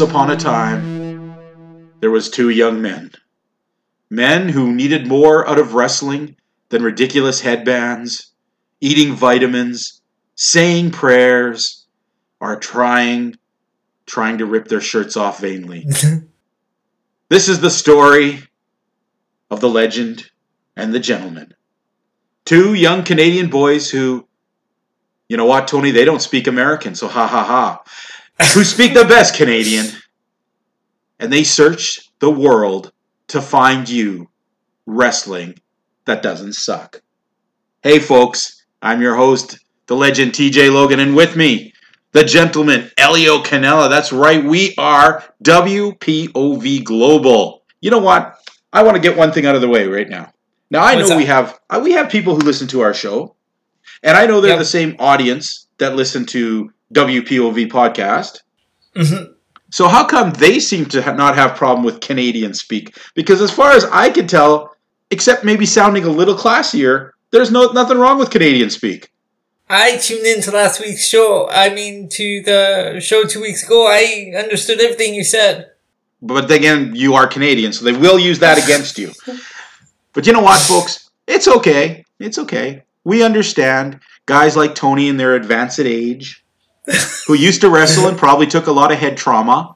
Once upon a time, there was two young men. Men who needed more out of wrestling than ridiculous headbands, eating vitamins, saying prayers, or trying, trying to rip their shirts off vainly. this is the story of the legend and the gentleman. Two young Canadian boys who, you know what, Tony, they don't speak American, so ha ha ha who speak the best Canadian. And they search the world to find you wrestling that doesn't suck. Hey, folks, I'm your host, the legend TJ Logan, and with me, the gentleman Elio Canella. That's right, we are WPOV Global. You know what? I want to get one thing out of the way right now. Now I What's know we have uh, we have people who listen to our show, and I know they're Yep. the same audience that listen to WPOV podcast. Mhm. So how come they seem to ha- not have problem with Canadian speak? Because as far as I can tell, except maybe sounding a little classier, there's no nothing wrong with Canadian speak. I tuned into last week's show. I mean, to the show two weeks ago. I understood everything you said. But again, you are Canadian, so they will use that against you. But you know what, folks? It's okay. It's okay. We understand guys like Tony in their advanced age, who used to wrestle and probably took a lot of head trauma,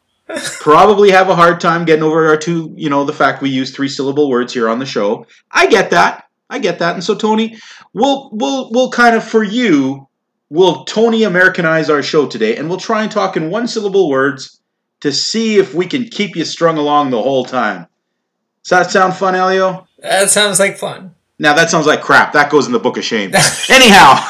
probably have a hard time getting over our two, you know, the fact we use three syllable words here on the show. I get that. I get that. And so Tony, we'll we'll we'll kind of for you, we'll Tony Americanize our show today and we'll try and talk in one syllable words to see if we can keep you strung along the whole time. Does that sound fun, Elio? That sounds like fun. Now that sounds like crap. That goes in the book of shame. Anyhow,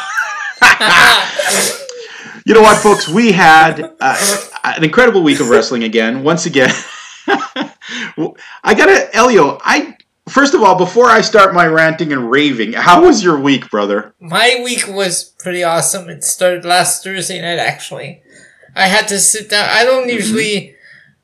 you know what, folks? We had uh, an incredible week of wrestling again. Once again, I gotta, Elio. I first of all, before I start my ranting and raving, how was your week, brother? My week was pretty awesome. It started last Thursday night, actually. I had to sit down. I don't usually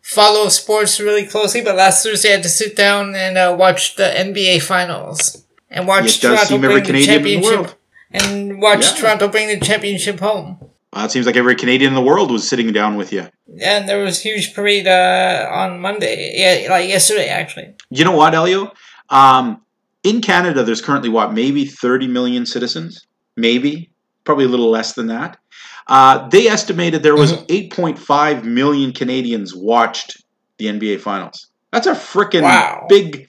follow sports really closely, but last Thursday I had to sit down and uh, watch the NBA Finals and watch It does Toronto seem every the Canadian in the championship world. And watch Yeah. Toronto bring the championship home. Well, it seems like every Canadian in the world was sitting down with you. And there was a huge parade uh, on Monday, yeah, like yesterday actually. You know what, Elio? Um, in Canada, there's currently what, maybe 30 million citizens? Maybe. Probably a little less than that. Uh, they estimated there was 8.5 million Canadians watched the NBA Finals. That's a freaking Wow. big.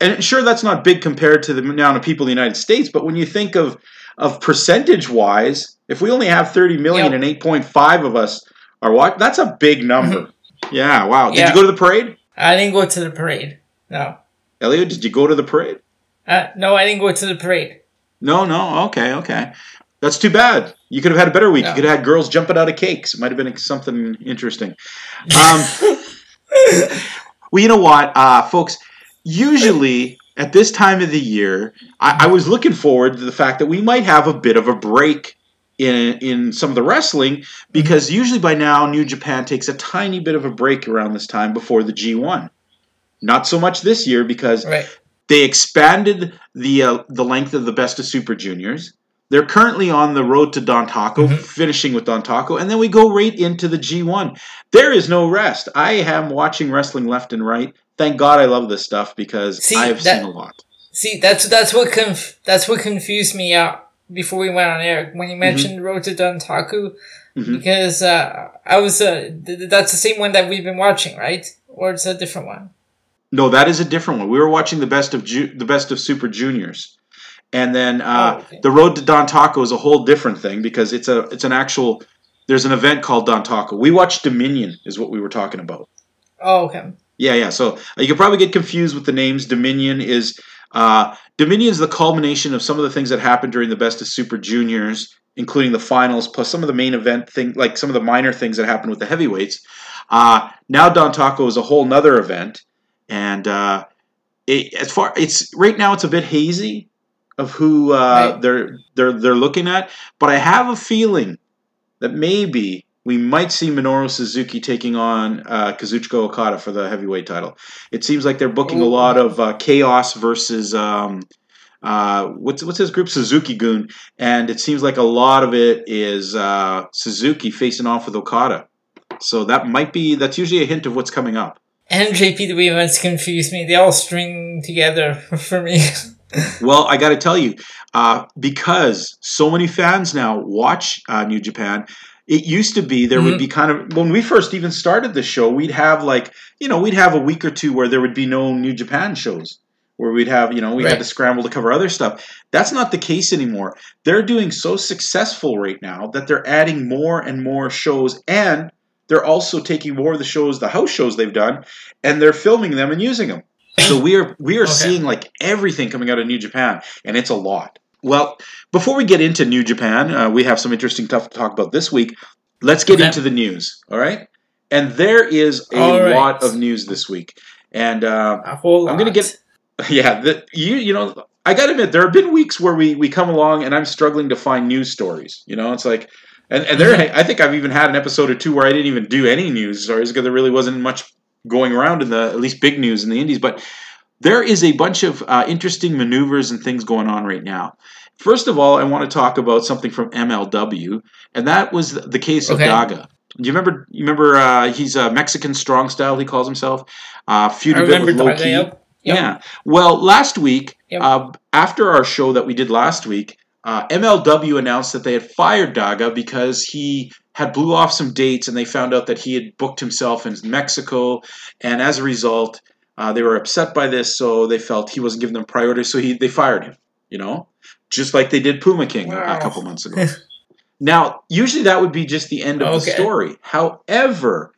And sure, that's not big compared to the amount of people in the United States, but when you think of, of percentage wise, if we only have 30 million Yep. and 8.5 of us are watching, that's a big number. Yeah, wow. Did Yeah. you go to the parade? I didn't go to the parade. No. Elliot, did you go to the parade? Uh, no, I didn't go to the parade. No, no, okay, okay. That's too bad. You could have had a better week. No. You could have had girls jumping out of cakes. It might have been something interesting. Um, well, you know what, uh, folks? Usually at this time of the year, I, I was looking forward to the fact that we might have a bit of a break in in some of the wrestling because usually by now New Japan takes a tiny bit of a break around this time before the G1. Not so much this year because Right. they expanded the uh, the length of the best of Super Juniors. They're currently on the road to Dontaku, Mhm. finishing with Dontaku, and then we go right into the G1. There is no rest. I am watching wrestling left and right. Thank God I love this stuff because See, I have that- seen a lot. See, that's that's what conf- that's what confused me out before we went on air when you mentioned Road to Dontaku, Mhm. because uh, I was uh, th- th- that's the same one that we've been watching, right? Or it's a different one. No, that is a different one. We were watching the best of Ju- the best of Super Juniors, and then uh, Oh, okay. the Road to Dontaku is a whole different thing because it's a it's an actual. There's an event called Dontaku. We watched Dominion, is what we were talking about. Oh, okay. Yeah, yeah. So uh, you could probably get confused with the names. Dominion is uh, Dominion is the culmination of some of the things that happened during the Best of Super Juniors, including the finals, plus some of the main event thing, like some of the minor things that happened with the heavyweights. Uh, now Dontaku is a whole nother event, and uh, it, as far it's right now it's a bit hazy of who uh, Right. they're they're they're looking at, but I have a feeling that maybe we might see Minoru Suzuki taking on uh, Kazuchika Okada for the heavyweight title. It seems like they're booking a lot of uh, chaos versus um, uh, what's what's his group Suzuki-gun, and it seems like a lot of it is uh, Suzuki facing off with Okada. So that might be that's usually a hint of what's coming up. And JPW events confuse me. They all string together for me. Well, I got to tell you, uh, because so many fans now watch uh, New Japan. It used to be there would Mhm. be kind of when we first even started the show, we'd have like you know we'd have a week or two where there would be no New Japan shows, where we'd have you know we had to scramble to cover other stuff. That's not the case anymore. They're doing so successful right now that they're adding more and more shows, and they're also taking more of the shows, the house shows they've done, and they're filming them and using them. So we are we are Okay. seeing like everything coming out of New Japan, and it's a lot. Well, before we get into New Japan, uh, we have some interesting stuff to talk about this week. Let's get Okay. into the news, all right? And there is a right. lot of news this week, and uh. I'm gonna get- yeah, the, you you know, I gotta admit, there have been weeks where we we come along and I'm struggling to find news stories. You know, it's like, and and there, I think I've even had an episode or two where I didn't even do any news stories because there really wasn't much going around in the at least big news in the Indies. But there is a bunch of uh, interesting maneuvers and things going on right now. First of all, I want to talk about something from MLW, and that was the case of Daga. Do you remember? You remember? Uh, he's a Mexican strong style. He calls himself. Uh, feuded a with Daga, yep. Yep. Yeah. Well, last week, Yep. uh, after our show that we did last week, uh, MLW announced that they had fired Daga because he had blew off some dates and they found out that he had booked himself in Mexico, and as a result, uh, they were upset by this, so they felt he wasn't giving them priority, so he they fired him. You know, just like they did Puma King a- a couple months ago. now, usually that would be just the end of the story. However,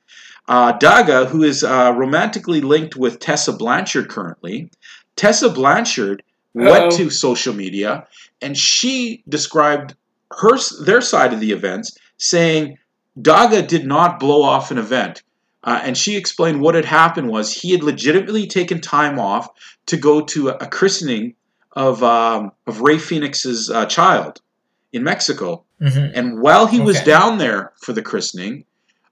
uh, Daga, who is uh, romantically linked with Tessa Blanchard currently, Tessa Blanchard went Uh-oh. to social media and she described her their side of the events, saying Daga did not blow off an event. Uh, and she explained what had happened was he had legitimately taken time off to go to a, a christening of um, of Rey Fenix's uh, child in Mexico. Mhm. And while he was down there for the christening,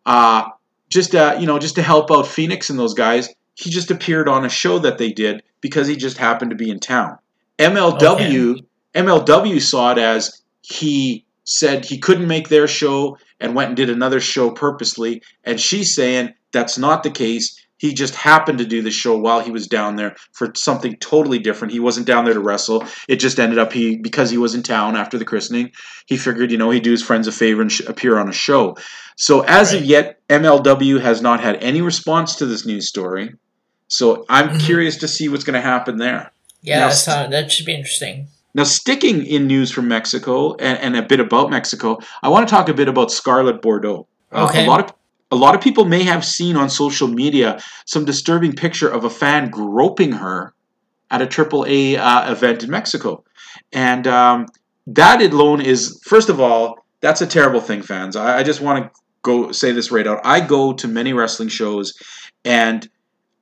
uh, just uh, you know, just to help out Fenix and those guys, he just appeared on a show that they did because he just happened to be in town. MLW MLW saw it as he said he couldn't make their show and went and did another show purposely, and she's saying that's not the case. He just happened to do the show while he was down there for something totally different. He wasn't down there to wrestle. It just ended up he because he was in town after the christening he figured, you know, he'd do his friends a favor and sh- appear on a show. So as of yet, MLW has not had any response to this news story. So I'm Mhm. curious to see what's going to happen there. Yeah, Now, that should be interesting. Now, sticking in news from Mexico and, and a bit about Mexico, I want to talk a bit about Scarlett Bordeaux. Uh, Okay. a lot of a lot of people may have seen on social media some disturbing picture of a fan groping her at a AAA uh, event in Mexico, and um, that alone is first of all that's a terrible thing, fans. I, I just want to go say this right out. I go to many wrestling shows, and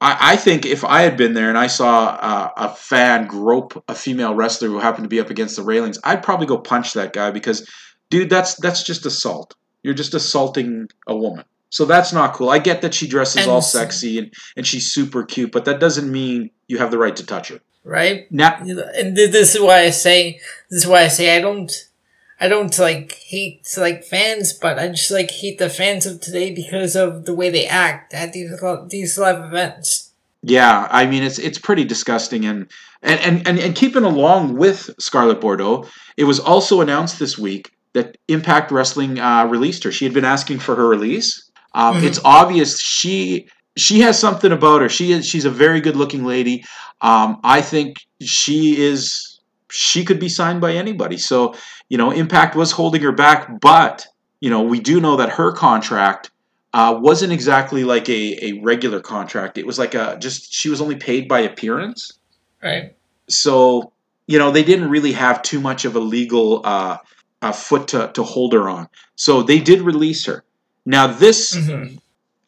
I, I think if I had been there and I saw uh, a fan grope a female wrestler who happened to be up against the railings, I'd probably go punch that guy because, dude, that's that's just assault. You're just assaulting a woman. So that's not cool. I get that she dresses And all sexy and, and she's super cute, but that doesn't mean you have the right to touch her. Right? Now, And this is why I say, this is why I say I don't, I don't like hate like fans, but I just like hate the fans of today because of the way they act at these these live events. Yeah, I mean it's it's pretty disgusting and and and and, and keeping along with Scarlett Bordeaux, it was also announced this week that Impact Wrestling uh, released her. She had been asking for her release. Um, Mhm. It's obvious she she has something about her. She is she's a very good looking lady. Um, I think she is she could be signed by anybody. So you know, Impact was holding her back, but you know, we do know that her contract uh, wasn't exactly like a, a regular contract. It was like a just she was only paid by appearance. Right. So you know, they didn't really have too much of a legal uh, uh, foot to, to hold her on. So they did release her. Now this hmm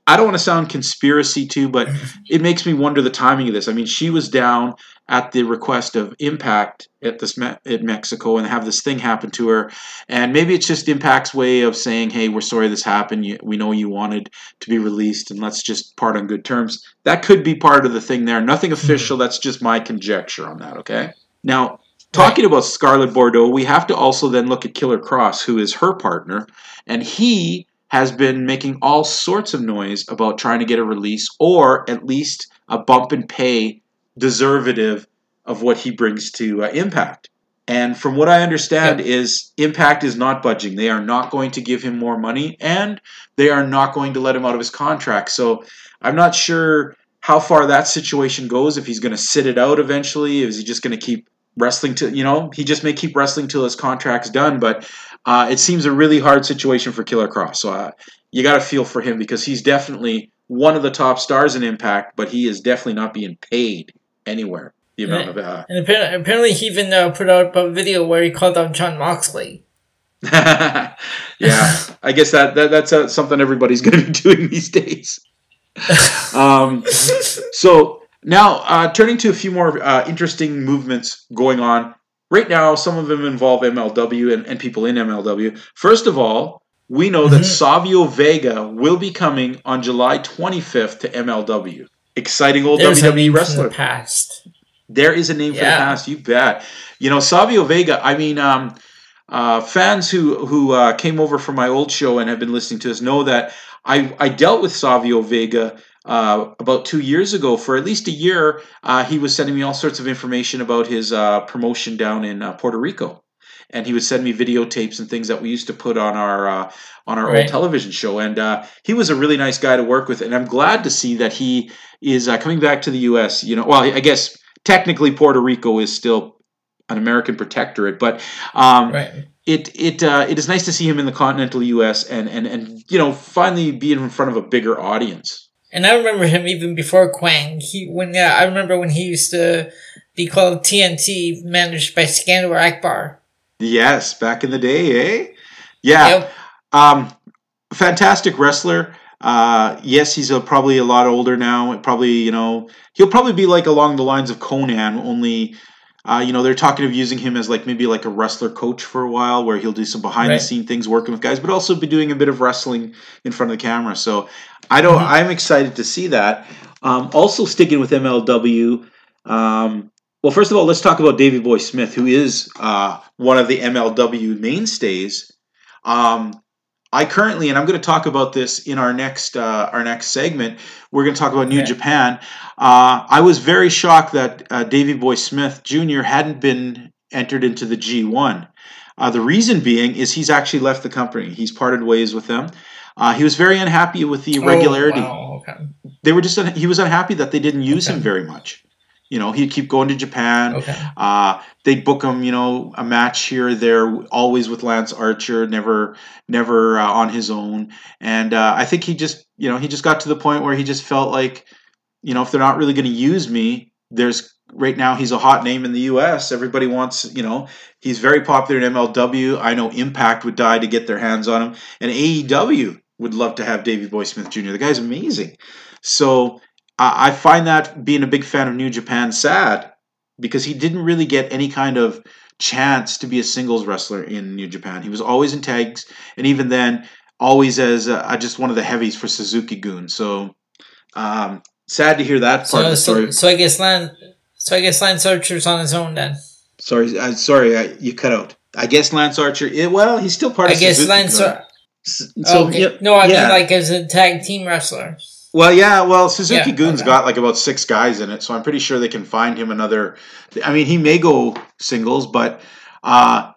I don't want to sound conspiracy too, but it makes me wonder the timing of this. I mean, she was down at the request of Impact at this at Mexico and have this thing happen to her, and maybe it's just Impact's way of saying, "Hey, we're sorry this happened. We know you wanted to be released, and let's just part on good terms." That could be part of the thing there. Nothing mm-hmm. official. That's just my conjecture on that. Okay. Now, talking about Scarlett Bordeaux, we have to also then look at Killer Kross, who is her partner, and he has been making all sorts of noise about trying to get a release or at least a bump in pay deservative of what he brings to uh, Impact. And from what I understand is Impact is not budging. They are not going to give him more money and they are not going to let him out of his contract. So I'm not sure how far that situation goes if he's going to sit it out eventually, is he just going to keep wrestling to, you know, he just may keep wrestling till his contract's done, but uh, it seems a really hard situation for Killer Kross. So uh, you got to feel for him because he's definitely one of the top stars in Impact, but he is definitely not being paid anywhere. The amount of uh, And apparently, apparently he even uh, put out a video where he called out Jon Moxley. yeah, I guess that, that that's uh, something everybody's going to be doing these days. um, so now uh, turning to a few more uh, interesting movements going on right now. Some of them involve MLW and, and people in MLW. First of all, we know that Mhm. Savio Vega will be coming on July 25th to MLW. Exciting old There's a WWE wrestler. the past. There is a name for the past. You bet. You know, Savio Vega. I mean, um, uh, fans who who uh, came over from my old show and have been listening to us know that I I dealt with Savio Vega. Uh, about two years ago, for at least a year, uh, he was sending me all sorts of information about his uh, promotion down in uh, Puerto Rico, and he would send me videotapes and things that we used to put on our uh, on our old television show. And uh, he was a really nice guy to work with, and I'm glad to see that he is uh, coming back to the U.S. You know, well, I guess technically Puerto Rico is still an American protectorate, but um, Right. it it uh, it is nice to see him in the continental U.S. and and and you know finally be in front of a bigger audience. And I remember him even before Kwang. He when yeah, I remember when he used to be called TNT, managed by Skandor Akbar. Yes, back in the day, eh? Yeah. Yep. Um, fantastic wrestler. Uh, yes, he's a, probably a lot older now. Probably, you know, he'll probably be like along the lines of Konnan. Only, uh, you know, they're talking of using him as like maybe like a wrestler coach for a while, where he'll do some behind the Right. scene things, working with guys, but also be doing a bit of wrestling in front of the camera. So, I don't. Mhm. I'm excited to see that. Um, also, sticking with MLW. Um, well, first of all, let's talk about Davey Boy Smith, who is uh, one of the MLW mainstays. Um, I currently, and I'm going to talk about this in our next uh, our next segment. We're going to talk about New Okay. Japan. Uh, I was very shocked that uh, Davey Boy Smith Jr. hadn't been entered into the G1. Uh, the reason being is he's actually left the company. He's parted ways with them. Uh, he was very unhappy with the irregularity Oh, wow, okay. they were just he was unhappy that they didn't use him very much. You know, he'd keep going to Japan. Okay. Uh, they'd book him, you know, a match here or there, always with Lance Archer, never, never uh, on his own. And uh, I think he just, you know, he just got to the point where he just felt like, you know, if they're not really going to use me, there's right now he's a hot name in the U.S. Everybody wants, you know, he's very popular in MLW. I know Impact would die to get their hands on him, and AEW would love to have Davey Boy Smith Jr. The guy's amazing. So I I find that being a big fan of New Japan sad because he didn't really get any kind of chance to be a singles wrestler in New Japan. He was always in tags, and even then, always as uh, just one of the heavies for Suzuki-gun. So um, sad to hear that part of So, the story. so, so I guess Lance, so I guess Lance Archer's on his own then. sorry, uh, sorry, I, you cut out. I guess Lance Archer. eh, well, he's still part I of. I guess Suzuki Lance. Ar- So okay. yeah, no, I yeah. mean like as a tag team wrestler. Well, yeah, well, Suzuki Yeah, Gun's okay. got like about six guys in it, so I'm pretty sure they can find him another. I mean, he may go singles, but uh,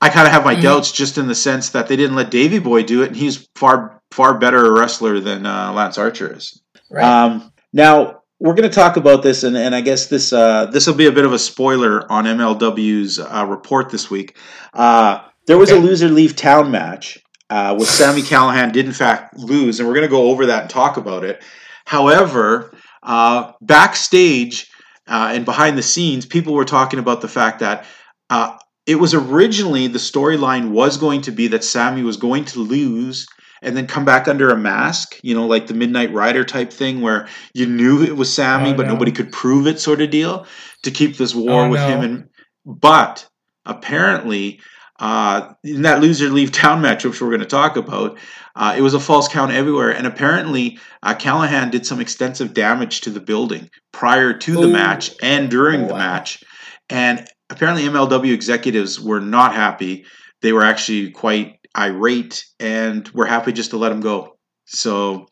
I kind of have my Mhm. doubts just in the sense that they didn't let Davey Boy do it, and he's far far better a wrestler than uh, Lance Archer is. Right. Um, now we're going to talk about this, and, and I guess this uh, this will be a bit of a spoiler on MLW's uh, report this week. Uh, there was a loser leave town match uh, with Sami Callihan did in fact lose, and we're going to go over that and talk about it. However, uh, backstage uh, and behind the scenes, people were talking about the fact that uh, it was originally the storyline was going to be that Sami was going to lose and then come back under a mask, you know, like the Midnight Rider type thing where you knew it was Sami, Oh, but no. nobody could prove it, sort of deal, to keep this war Oh, with no. him. And but apparently, uh, in that loser leave town match, which we're going to talk about, uh, it was a false count everywhere, and apparently uh, Callihan did some extensive damage to the building prior to the match and during the Wow. match, and apparently MLW executives were not happy. They were actually quite irate and were happy just to let him go. So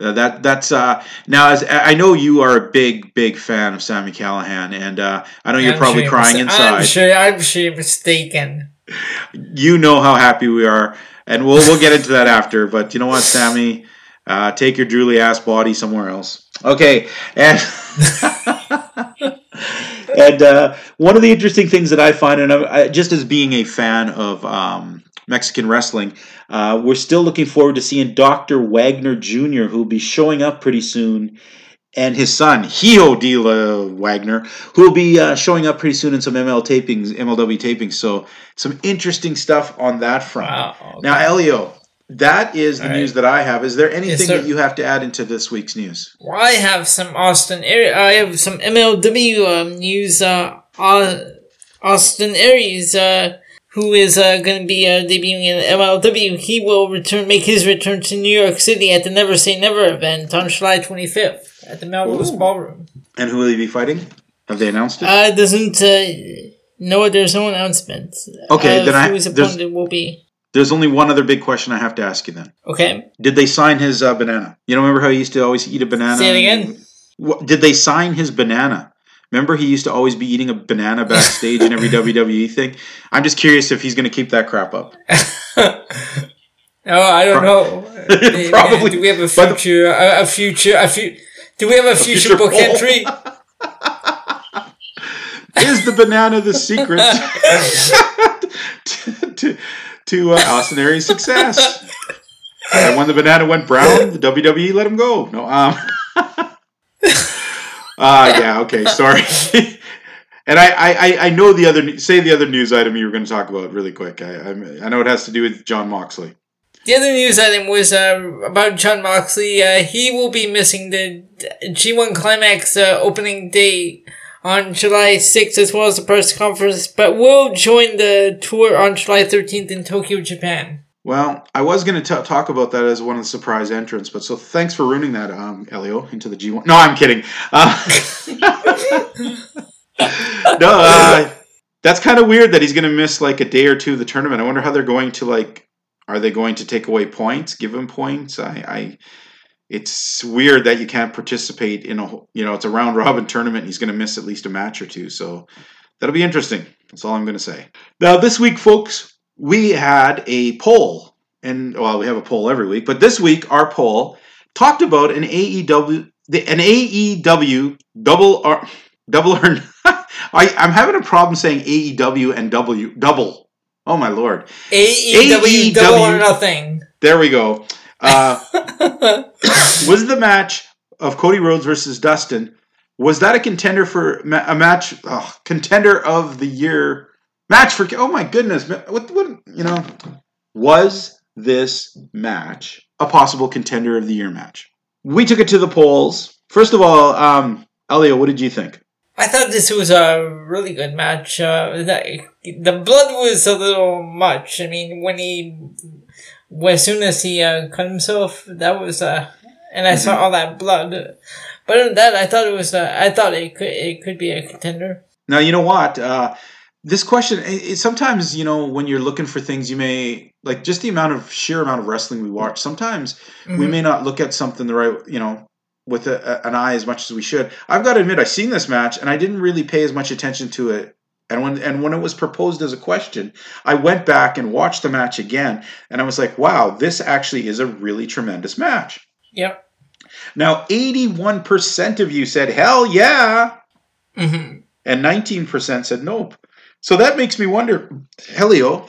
uh, that that's uh, now as I know you are a big big fan of Sami Callihan, and uh, I know you're I'm probably sure crying inside. I'm sure. I'm sure you're mistaken. You know how happy we are, and we'll we'll get into that after. But you know what, Sami, uh, take your drooly ass body somewhere else. Okay, and. and uh, one of the interesting things that I find, and I, just as being a fan of um, Mexican wrestling, uh, we're still looking forward to seeing Dr. Wagner Jr., who will be showing up pretty soon, and his son, Hijo de Wagner, who will be uh, showing up pretty soon in some ML tapings, MLW tapings. So, some interesting stuff on that front. Wow. okay. Now, Elio, that is the right. news that I have. Is there anything sir. that you have to add into this week's news? Well, I have some Austin area. I have some MLW um, news. Uh, Austin Aries, uh, who is uh, going to be uh, debuting in MLW, he will return, make his return to New York City at the Never Say Never event on July 25th at the Melrose Ooh. Ballroom. And who will he be fighting? Have they announced it? Uh, doesn't uh, no, there's no announcement. Okay, of then I- who his opponent will be. There's only one other big question I have to ask you then. Okay, Did they sign his uh, banana? You know, remember how he used to always eat a banana? say it again. What, did they sign his banana? Remember, he used to always be eating a banana backstage in every WWE thing. I'm just curious if he's going to keep that crap up. Oh, I don't Pro- know. Probably. Do we have a But the- future? A, a future? A few? Do we have a future, future book poll. entry? Is the banana the secret to, to, to uh, Austin Aries' success? And when the banana went brown, the WWE let him go. No, um, ah, yeah, okay, sorry. and I, I, I know the other say the other news item you were going to talk about really quick. I, I, I know it has to do with Jon Moxley. The other news item was uh, about Jon Moxley. Uh, he will be missing the G1 Climax uh, opening day on July 6th as well as the press conference, but will join the tour on July 13th in Tokyo, Japan. Well, I was going to talk about that as one of the surprise entrants, but so thanks for ruining that, um, Elio, into the G1. No, I'm kidding. Uh, no, uh, that's kind of weird that he's going to miss like a day or two of the tournament. I wonder how they're going to like. Are they going to take away points? Give him points? I, I it's weird that you can't participate in a you know it's a round robin tournament. He's going to miss at least a match or two, so that'll be interesting. That's all I'm going to say. Now this week, folks, we had a poll, and well, we have a poll every week, but this week our poll talked about an AEW, the, an AEW double or double or. I, I'm having a problem saying AEW and W double. Oh my lord! AEW, AEW. double or nothing. There we go. Uh, was the match of Cody Rhodes versus Dustin? Was that a contender for ma- a match? Oh, contender of the year match for? Oh my goodness! ma- What? What? You know, was this match a possible contender of the year match? We took it to the polls. First of all, um, Elio, what did you think? I thought this was a really good match. Uh, the, the blood was a little much. I mean, when he, as soon as he uh, cut himself, that was, uh, and I saw all that blood. But other than that, I thought it was, uh, I thought it could, it could be a contender. Now you know what. Uh, this question it, it- sometimes you know when you're looking for things you may like just the amount of sheer amount of wrestling we watch sometimes we Mhm. may not look at something the right you know with a, an eye as much as we should i've got to admit i've seen this match and i didn't really pay as much attention to it and when and when it was proposed as a question i went back and watched the match again and i was like wow this actually is a really tremendous match Yep. Now, 81% of you said, hell yeah. hmm And 19% said nope. So that makes me wonder, Elio,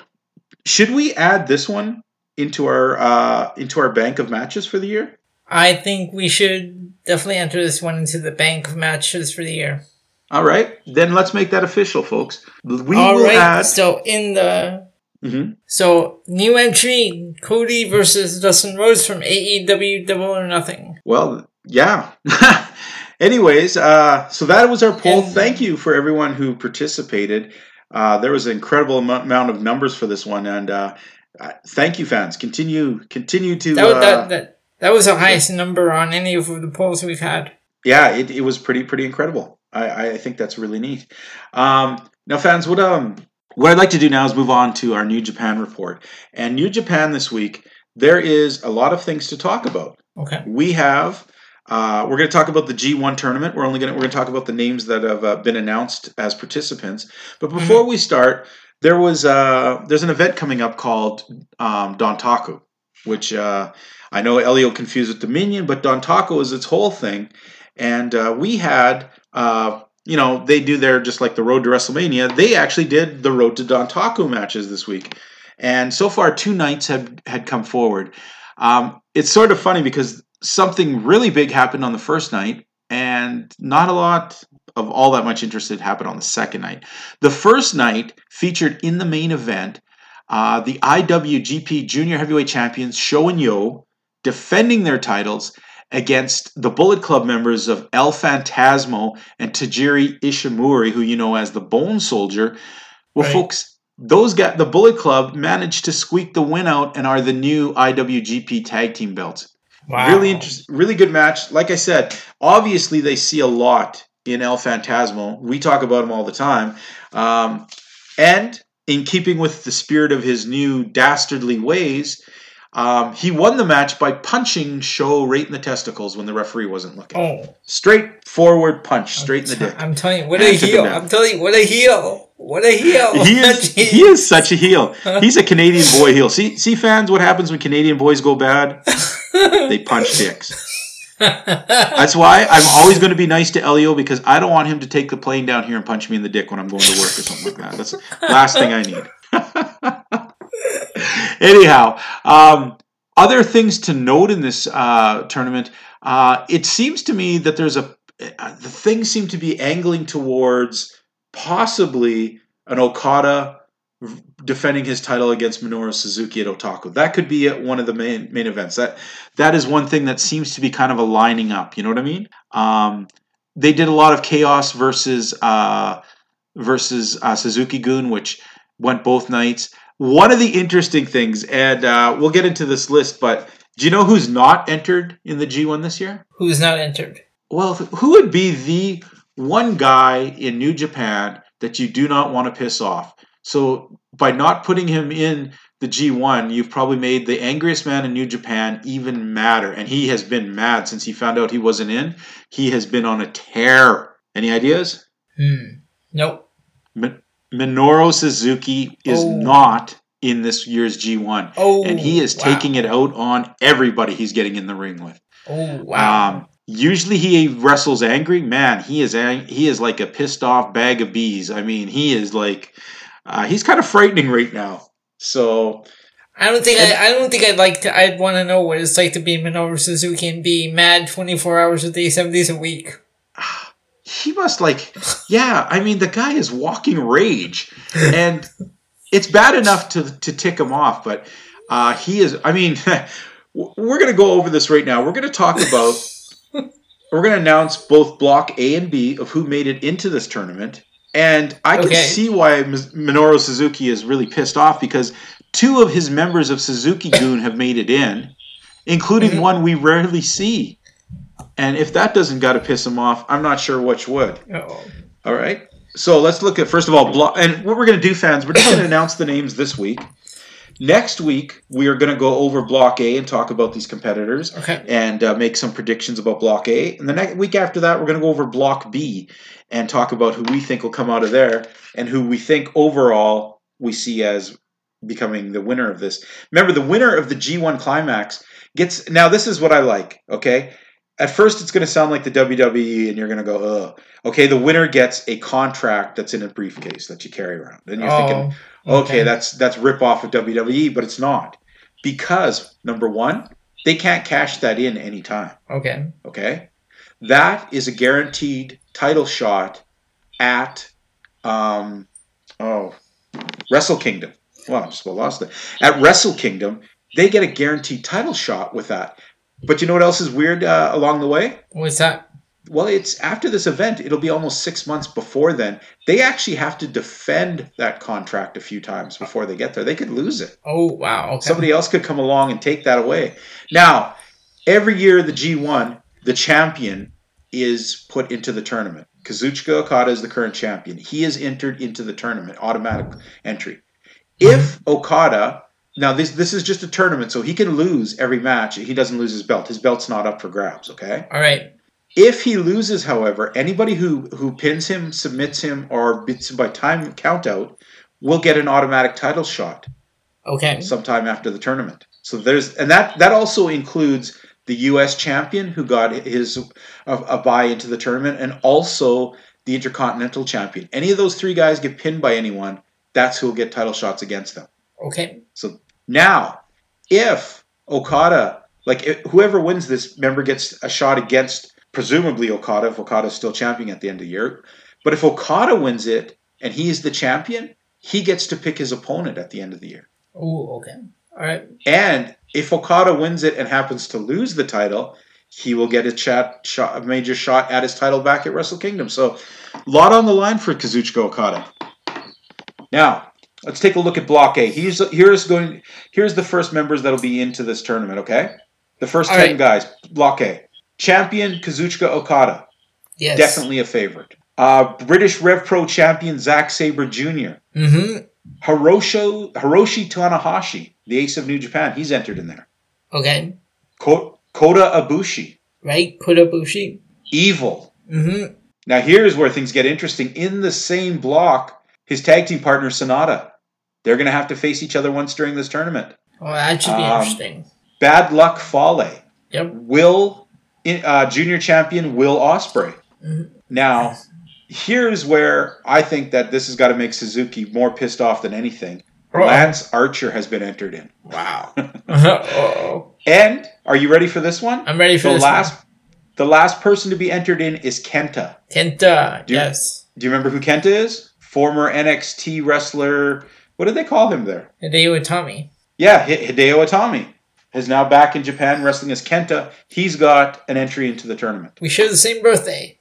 should we add this one into our uh, into our bank of matches for the year? I think we should definitely enter this one into the bank of matches for the year. All right, then let's make that official, folks. We All will right. add. So in the Mhm. so new entry Cody versus Dustin Rhodes from AEW Double or Nothing. Well, yeah. Anyways, uh, so that was our poll. And- Thank you for everyone who participated. Uh, there was an incredible amo- amount of numbers for this one, and uh, uh, thank you, fans. Continue, continue to. That, uh, that, that that was the highest number on any of the polls we've had. yeah, it, it was pretty pretty incredible. I, I think that's really neat. Um, now, fans, what um what I'd like to do now is move on to our New Japan report. And New Japan this week, there is a lot of things to talk about. Okay. We have. Uh, we're going to talk about the G1 tournament. We're only going to we're going to talk about the names that have uh, been announced as participants. But before we start, there was uh, there's an event coming up called um, Dontaku, which uh, I know Elio confused with Dominion, but Dontaku is its whole thing. And uh, we had, uh, you know, they do their just like the road to WrestleMania. They actually did the road to Dontaku matches this week, and so far two nights had had come forward. Um, it's sort of funny because something really big happened on the first night, and not a lot of all that much interest had happened on the second night. The first night featured in the main event uh, the IWGP Junior Heavyweight Champions Sho and Yoh defending their titles against the Bullet Club members of El Phantasmo and Taiji Ishimori, who you know as the Bone Soldier. Well, Right. folks, those got the Bullet Club, managed to squeak the win out and are the new IWGP Tag Team belts. Wow. Really interesting, really good match. Like I said, obviously they see a lot in El Phantasmo. We talk about him all the time, um, and in keeping with the spirit of his new dastardly ways, um, he won the match by punching Sho right in the testicles when the referee wasn't looking. Oh, Straightforward punch, straight in the dick. I'm telling you, what a And took heel! I'm telling you, what a heel! What a heel! He is he is such a heel. He's a Canadian boy heel. See see fans, what happens when Canadian boys go bad? They punch dicks. That's why I'm always going to be nice to Elio because I don't want him to take the plane down here and punch me in the dick when I'm going to work or something like that. That's the last thing I need. Anyhow, um, other things to note in this uh, tournament. Uh, it seems to me that there's a uh, the things seem to be angling towards possibly an Okada defending his title against Minoru Suzuki at Otaku. That could be one of the main main events. That that is one thing that seems to be kind of a lining up. You know what I mean? Um, they did a lot of chaos versus uh, versus uh, Suzuki-gun, which went both nights. One of the interesting things, and uh, we'll get into this list, but do you know who's not entered in the G1 this year? Who's not entered? Well, who would be the one guy in New Japan that you do not want to piss off? So by not putting him in the G1, you've probably made the angriest man in New Japan even madder. And he has been mad since he found out he wasn't in. He has been on a tear. Any ideas? Hmm. Nope. Minoru Suzuki is Oh. not in this year's G1. Oh, and he is wow. taking it out on everybody he's getting in the ring with. Oh wow. Um, usually he wrestles angry. Man, he is ang- he is like a pissed off bag of bees. I mean, he is like uh, he's kind of frightening right now. So I don't think I, I don't think I'd like to. I'd want to know what it's like to be Minoru Suzuki and be mad twenty four hours a day, seven days a week. He must like yeah. I mean, the guy is walking rage, and it's bad enough to to tick him off, but uh, he is. I mean, we're gonna go over this right now. We're gonna talk about. we're gonna announce both Block A and B of who made it into this tournament. And I can Okay. see why Minoru Suzuki is really pissed off because two of his members of Suzuki-gun have made it in, including Mhm. one we rarely see. And if that doesn't got to piss him off, I'm not sure which would. Oh, All right. So let's look at first of all block. And what we're going to do, fans, we're just going to announce the names this week. Next week, we are going to go over Block A and talk about these competitors okay. and uh, make some predictions about Block A. And the next week after that, we're going to go over Block B and talk about who we think will come out of there and who we think overall we see as becoming the winner of this. Remember, the winner of the G1 Climax gets. Now, this is what I like. Okay, at first it's going to sound like the WWE, and you're going to go, "Ugh." Okay, the winner gets a contract that's in a briefcase that you carry around, and you're thinking, Oh, okay, that's that's rip off of WWE, but it's not because number one, they can't cash that in anytime. okay. Okay, that is a guaranteed title shot at um oh Wrestle Kingdom. Well, I'm just lost it. At Wrestle Kingdom, they get a guaranteed title shot with that. But you know what else is weird uh, along the way? What's that? Well, it's after this event. It'll be almost six months before then. They actually have to defend that contract a few times before they get there. They could lose it. Oh wow. Okay. Somebody else could come along and take that away. Now, every year the G1, the champion is put into the tournament. Kazuchika Okada is the current champion. He is entered into the tournament, automatic entry. If Okada, now this this is just a tournament, so he can lose every match. He doesn't lose his belt. His belt's not up for grabs. Okay. All right. If he loses, however, anybody who who pins him, submits him, or beats him by time count out will get an automatic title shot Okay. sometime after the tournament. So there's and that that also includes the U.S. champion who got his a, a buy into the tournament, and also the Intercontinental champion. Any of those three guys get pinned by anyone, that's who will get title shots against them. Okay. So now, if Okada, like whoever wins this, member gets a shot against presumably Okada if Okada is still champion at the end of the year. But if Okada wins it and he is the champion, he gets to pick his opponent at the end of the year. Oh, okay. All right. And if Okada wins it and happens to lose the title, he will get a chat shot, a major shot at his title back at Wrestle Kingdom. So, a lot on the line for Kazuchika Okada. Now, let's take a look at Block A. Here's here's going here's the first members that'll be into this tournament. Okay, the first All ten right. guys. Block A. Champion Kazuchika Okada, Yes. definitely a favorite. Uh, British Rev Pro champion Zack Sabre Jr. Mm-hmm. Hiroshi Hiroshi Tanahashi, the Ace of New Japan, he's entered in there. Okay. Ko- Kota Ibushi, Right. Kota Kodabushi. Evil. Mm-hmm. Now here's where things get interesting. In the same block, his tag team partner Sanada. They're going to have to face each other once during this tournament. Well, that should be Um, interesting. Bad Luck Fale. Yep. Will uh, junior champion Will Ospreay. Mhm. Now, here's where I think that this has got to make Suzuki more pissed off than anything. Uh-oh. Lance Archer has been entered in. Wow. oh. And are you ready for this one? I'm ready for the this. last the last person to be entered in is Kenta. Kenta. Do you- yes. Do you remember who Kenta is? Former NXT wrestler. What did they call him there? Hideo Itami. Yeah, Hi- Hideo Itami is now back in Japan wrestling as Kenta. He's got an entry into the tournament. We share the same birthday.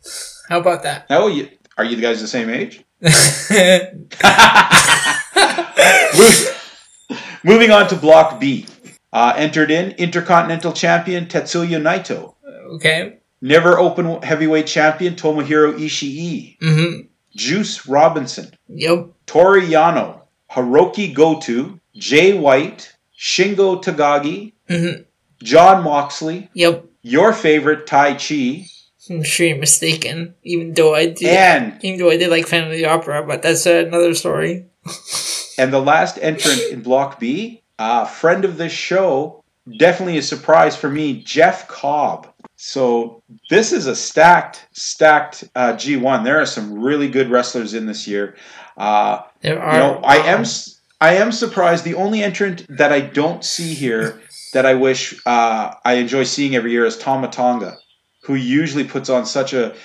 How about that? Oh, you, are you guys the same age? Moving on to Block B. Uh, entered in Intercontinental Champion Tetsuya Naito. okay. Never Open Heavyweight Champion Tomohiro Ishii. Mm-hmm. Juice Robinson. Yep. Toru Yano, Hiroki Goto, Jay White, Shingo Takagi, Mm-hmm. Jon Moxley, Yep. your favorite Taichi, I'm sure you're mistaken. Even though I did, and even though I did like the Opera, but that's another story. and the last entrant in Block B, uh, friend of this show, definitely a surprise for me, Jeff Cobb. So this is a stacked, stacked uh, G1. There are some really good wrestlers in this year. Uh, There are. you know, I am I am surprised. The only entrant that I don't see here that I wish uh, I enjoy seeing every year is Tama Tonga, who usually puts on such a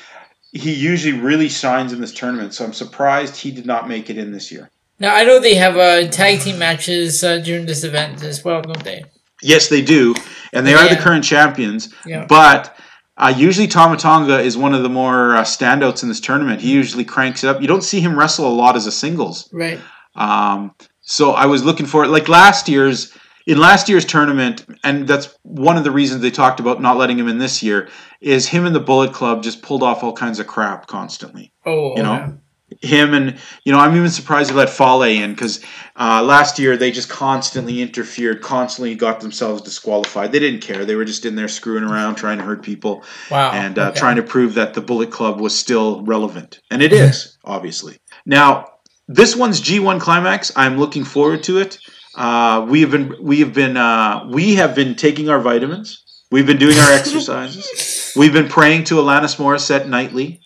he usually really shines in this tournament. So I'm surprised he did not make it in this year. Now I know they have uh, tag team matches uh, during this event as well, don't they? Yes, they do, and they are the current champions. Yeah. But uh, usually Tama Tonga is one of the more uh, standouts in this tournament. He usually cranks it up. You don't see him wrestle a lot as a singles. Right. Um, so I was looking for it. Like last year's, in last year's tournament, and that's one of the reasons they talked about not letting him in this year, is him and the Bullet Club just pulled off all kinds of crap constantly. Oh. You know? Him and, you know, I'm even surprised they let Fale in because uh, last year they just constantly interfered, constantly got themselves disqualified. They didn't care. They were just in there screwing around, trying to hurt people Wow. and uh, okay. trying to prove that the Bullet Club was still relevant, and it is obviously. Now, this one's G1 climax. I'm looking forward to it. Uh, we have been we have been uh, we have been taking our vitamins. We've been doing our exercises. We've been praying to Alanis Morissette nightly,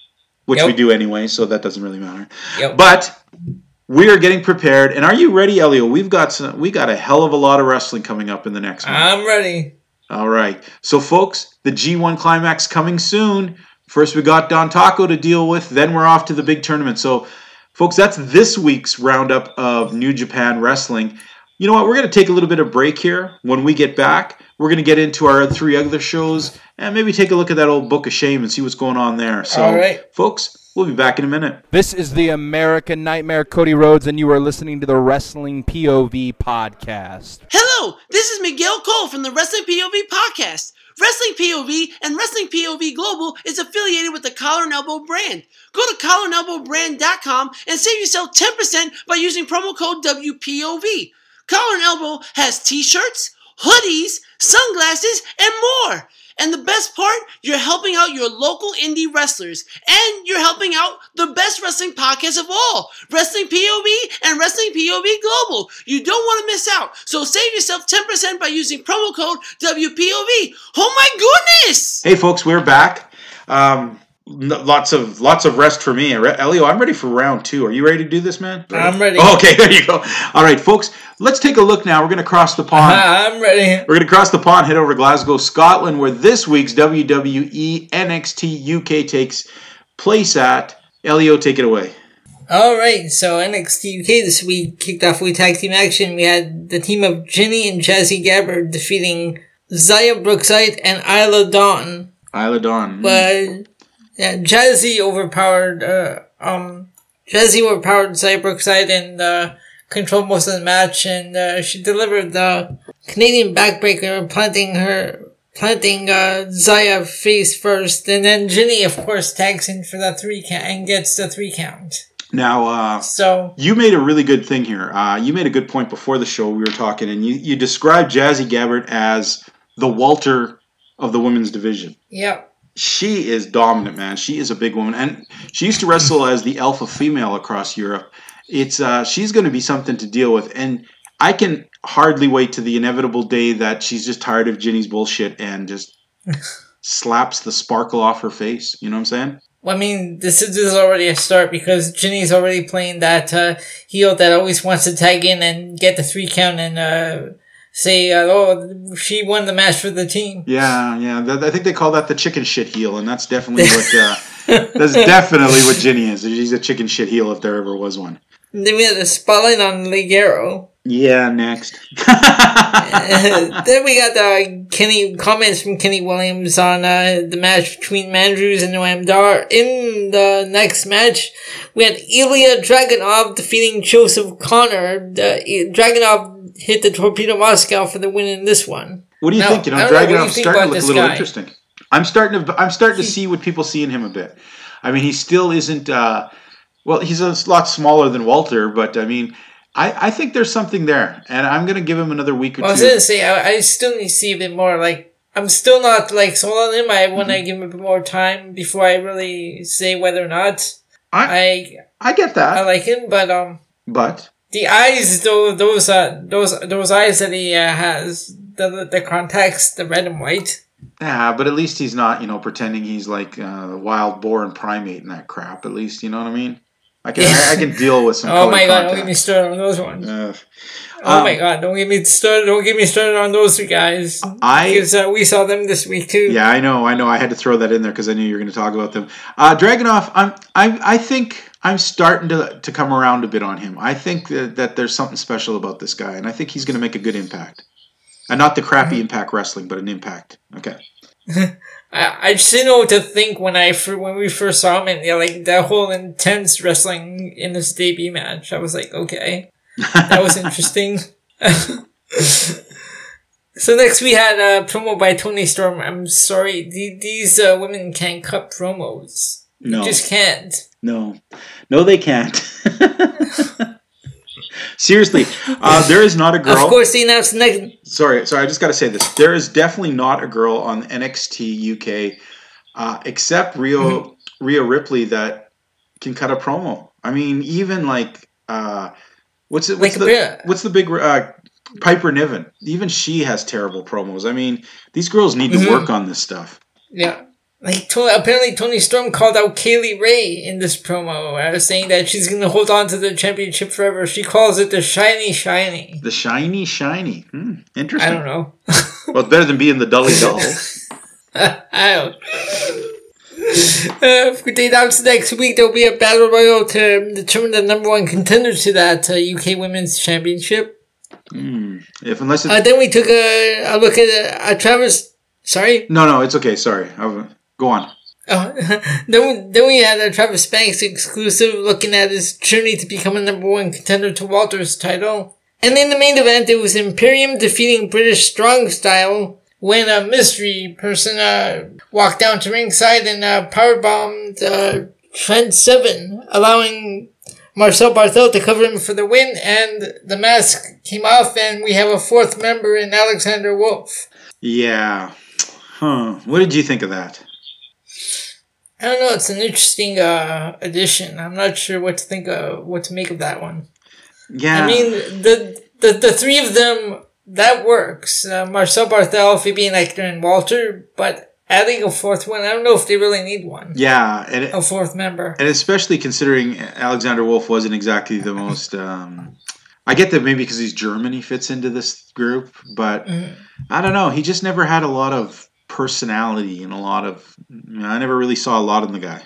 which we do anyway, so that doesn't really matter. Yep. But we are getting prepared. And are you ready, Elio? We've got some, we got a hell of a lot of wrestling coming up in the next month. I'm ready. All right. So, folks, the G1 climax coming soon. First, we got Dontaku to deal with. Then we're off to the big tournament. So, folks, that's this week's roundup of New Japan Wrestling. You know what? We're going to take a little bit of break here. When we get back, we're going to get into our three other shows and maybe take a look at that old Book of Shame and see what's going on there. So, All right. folks, we'll be back in a minute. This is the American Nightmare, Cody Rhodes, and you are listening to the Wrestling POV podcast. Hello, this is Miguel Cole from the Wrestling POV podcast. Wrestling POV and Wrestling POV Global is affiliated with the Collar and Elbow brand. Go to collarandelbowbrand.com and save yourself 10% by using promo code WPOV. Collar and Elbow has t-shirts, hoodies, sunglasses, and more. And the best part, you're helping out your local indie wrestlers, and you're helping out the best wrestling podcast of all, Wrestling POV and Wrestling POV Global. You don't want to miss out, so save yourself 10% by using promo code WPOV. Oh my goodness! Hey, folks, we're back. Um, lots of lots of rest for me. Elio, I'm ready for round two. Are you ready to do this, man? I'm ready. Oh, okay, there you go. All right, folks, let's take a look now. We're going to cross the pond. I'm ready. We're going to cross the pond, head over to Glasgow, Scotland, where this week's WWE NXT UK takes place at. Elio, take it away. All right, so NXT UK this week kicked off with tag team action. We had the team of Jinny and Jazzy Gabert defeating Xia Brookside and Isla Dawn. Isla Dawn. Mm. But yeah, Jazzy overpowered. Uh, um, Jazzy overpowered and uh, controlled most of the match, and uh, she delivered the Canadian backbreaker, planting her. Planting uh, Xia face first, and then Jinny, of course, tags in for the three count and gets the three count. now, uh, So you made a really good thing here. Uh, you made a good point before the show. We were talking, and you, you described Jazzy Gabert as the Walter of the women's division. Yep. She is dominant, man. She is a big woman, and she used to wrestle as the alpha female across Europe. It's uh, she's going to be something to deal with, and I can hardly wait to the inevitable day that she's just tired of Jinny's bullshit and just slaps the sparkle off her face. You know what I'm saying? Well, I mean, this is, this is already a start because Jinny's already playing that uh, heel that always wants to tag in and get the three count and uh, say, uh, "Oh, she won the match for the team." Yeah, yeah. I think they call that the chicken shit heel, and that's definitely what uh, that's definitely what Jinny is. She's a chicken shit heel if there ever was one. Then we had the spotlight on Ligero. Yeah. Next. then we got the Kenny comments from Kenny Williams on uh, the match between Mandrews and Noam Dar. In the next match, we had Ilya Dragunov defeating Joseph Connor. The, Dragunov hit the Torpedo Moscow for the win in this one. What do you Now, think? You know, I don't know, what you Dragunov's think starting to look a little guy? interesting. I'm starting to. I'm starting to see what people see in him a bit. I mean, he still isn't. Uh, well, he's a lot smaller than Walter, but I mean, I, I think there's something there, and I'm going to give him another week or I was gonna say I, I still need to see a bit more. Like I'm still not like sold on him. I want to give him a bit more time before I really say whether or not I I get that, I like him. But um, but the eyes, though, those uh, those those eyes that he uh, has, the the contacts, the red and white. yeah, but at least he's not, you know, pretending he's like uh, wild boar and primate and that crap. At least, you know what I mean. I can I, I can deal with some. Oh my god! Don't get me contacts. started on those ones. Uh, oh um, my god! Don't get me started. Don't get me started on those guys. I Because uh, we saw them this week too. Yeah, I know, I know. I had to throw that in there because I knew you were going to talk about them. Uh, Dragunov, I'm, I, I think I'm starting to to come around a bit on him. I think that, that there's something special about this guy, and I think he's going to make a good impact. And not the crappy Mm-hmm. Impact Wrestling, but an Impact. Okay. I, I just know what to think when I when we first saw him and yeah, like that whole intense wrestling in this debut match. I was like, okay, that was interesting. so next we had a promo by Toni Storm. I'm sorry, the, these uh, women can't cut promos. No, Just can't. no, no, they can't. Seriously, uh, there is not a girl. Of course, they announced next. sorry, sorry. I just got to say this. There is definitely not a girl on NXT UK, uh, except Rio Rhea Ripley that can cut a promo. I mean, even like uh, what's it? What's Like, the what's the big uh, Piper Niven? Even she has terrible promos. I mean, these girls need to Mhm. work on this stuff. Yeah. Like to- apparently Toni Storm called out Kay Lee Ray in this promo, uh, saying that she's gonna hold on to the championship forever. She calls it the shiny shiny. The shiny, shiny. Hmm, I don't know. Well, it's better than being the dully dull. I don't. Uh, they announce next week, there'll be a battle royal to determine the number one contender to that uh, UK Women's Championship. if unless it's Uh, then we took a, a look at uh, Travis. Sorry, no, no, it's okay. Sorry, I, go on. Oh, then, we, then we had a Travis Banks exclusive looking at his journey to become a number one contender to Walter's title. And in the main event, it was Imperium defeating British Strong Style when a mystery person uh, walked down to ringside and uh, powerbombed uh, Trent Seven, allowing Marcel Barthel to cover him for the win. And the mask came off, and we have a fourth member in Alexander Wolf. Yeah. Huh. What did you think of that? I don't know. It's an interesting uh, addition. I'm not sure what to think of, what to make of that one. Yeah. I mean, the the the three of them that works. Uh, Marcel Barthel, Fabian Hector, and Walter. But adding a fourth one, I don't know if they really need one. yeah, and it, A fourth member. and especially considering Alexander Wolf wasn't exactly the most. Um, I get that maybe because he's German, he fits into this group, but I don't know. He just never had a lot of personality and a lot of. You know, I never really saw a lot in the guy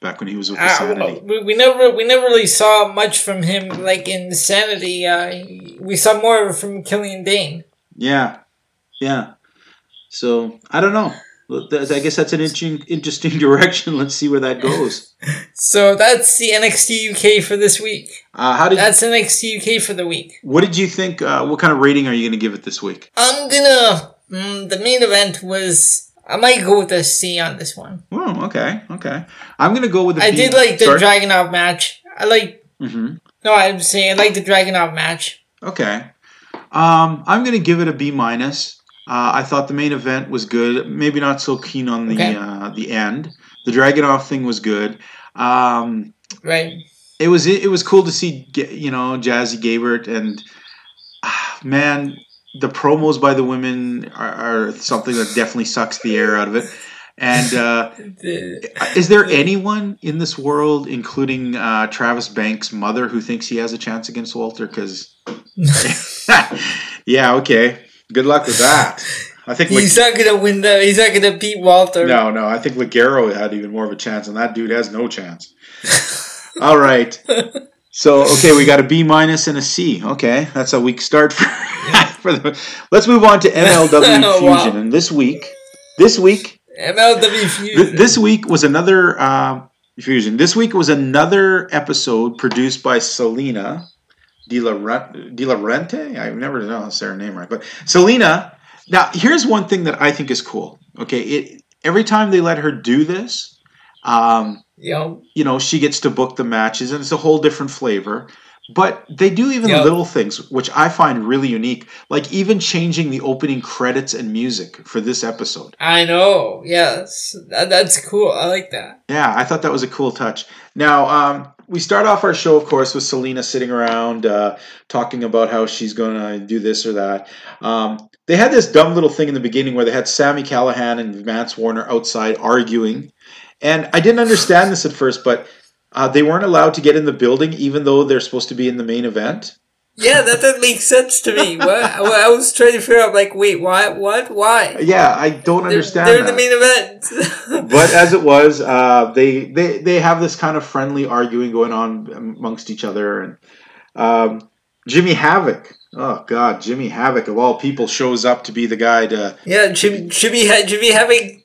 back when he was with Uh, Sanity. we, we never we never really saw much from him like in Sanity. Uh, we saw more from Killian Dain. Yeah, yeah. So I don't know. I guess that's an interesting, interesting direction. Let's see where that goes. So that's the NXT UK for this week. Uh, how did? That's NXT UK for the week. What did you think? Uh, what kind of rating are you going to give it this week? I'm gonna. Mm, the main event was. I might go with a C on this one. Oh, okay, okay. I'm going to go with. I B. did like the Sorry? Dragunov match. I like. Mhm. No, I'm saying I like the Dragunov match. Okay. Um, I'm going to give it a B minus. Uh, I thought the main event was good. Maybe not so keen on the Okay. uh, the end. The Dragunov thing was good. Um, Right. it was it was cool to see you know Jazzy Gabert and ah, man the promos by the women are, are something that definitely sucks the air out of it. And uh, is there anyone in this world, including uh, Travis Banks' mother, who thinks he has a chance against Walter? Because yeah, okay. Good luck with that. I think he's not gonna win the. He's not gonna beat Walter. no, no. I think Ligero had even more of a chance, and that dude has no chance. All right. So okay, we got a B minus and a C. Okay, that's a weak start for, for the. Let's move on to MLW Oh, Fusion, wow. and this week, this week, MLW th- Fusion. this week was another um, Fusion. This week was another episode produced by Salina De La, Ren- De La Rente. I never know how to say her name right, but Salina. Now, here's one thing that I think is cool. Okay, it every time they let her do this, um, Yo, you know, she gets to book the matches, and it's a whole different flavor. But they do even Yep. little things, which I find really unique, like even changing the opening credits and music for this episode. I know. Yes, that, that's cool. I like that. Yeah, I thought that was a cool touch. Now, um, we start off our show, of course, with Salina sitting around uh, talking about how she's going to do this or that. Um, they had this dumb little thing in the beginning where they had Sami Callihan and Mance Warner outside arguing. And I didn't understand this at first, but uh, they weren't allowed to get in the building even though they're supposed to be in the main event. Yeah, that doesn't make sense to me. What? I was trying to figure out, like, wait, why? What? Why? Yeah, I don't They're, understand they're in that. the main event. but as it was, uh, they they they have this kind of friendly arguing going on amongst each other, and um, Jimmy Havoc. Oh God, Jimmy Havoc of all people shows up to be the guy to. yeah, Jimmy, Jimmy, Jimmy having,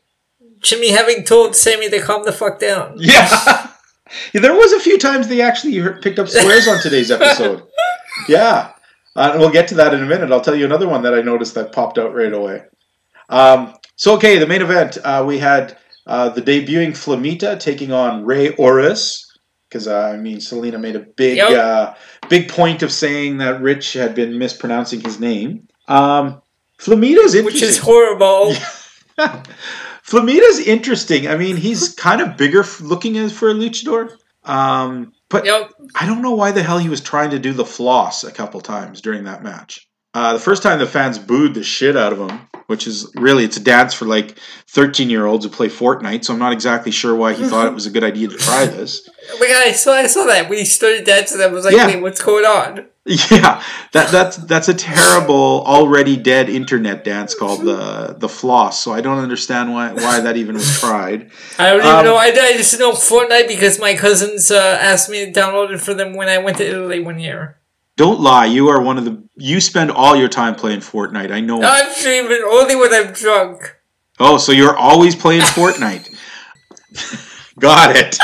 Jimmy having told Sami to calm the fuck down. Yeah, there was a few times they actually picked up swears on today's episode. Yeah, uh, and we'll get to that in a minute. I'll tell you another one that I noticed that popped out right away. Um, so okay, the main event uh, we had uh, the debuting Flamita taking on Rey Horus because uh, I mean Salina made a big Yep. uh, big point of saying that Rich had been mispronouncing his name. Um, Flamita's interesting. Which is horrible. Flamita's interesting. I mean, he's kind of bigger looking as for a luchador. Um, but Yep. I don't know why the hell he was trying to do the floss a couple times during that match. Uh, the first time the fans booed the shit out of him. Which is really it's a dance for like 13 year olds who play Fortnite. So I'm not exactly sure why he thought it was a good idea to try this. God, I saw, I saw that. We started dancing, I was like, Yeah. wait, what's going on? Yeah, that that's that's a terrible already dead internet dance called the the floss. So I don't understand why why that even was tried. I don't even Um, know. I, I just know Fortnite because my cousins uh, asked me to download it for them when I went to Italy one year. Don't lie, you are one of the you spend all your time playing Fortnite. I know. I'm streaming only when I'm drunk. Oh, so you're always playing Fortnite. Got it.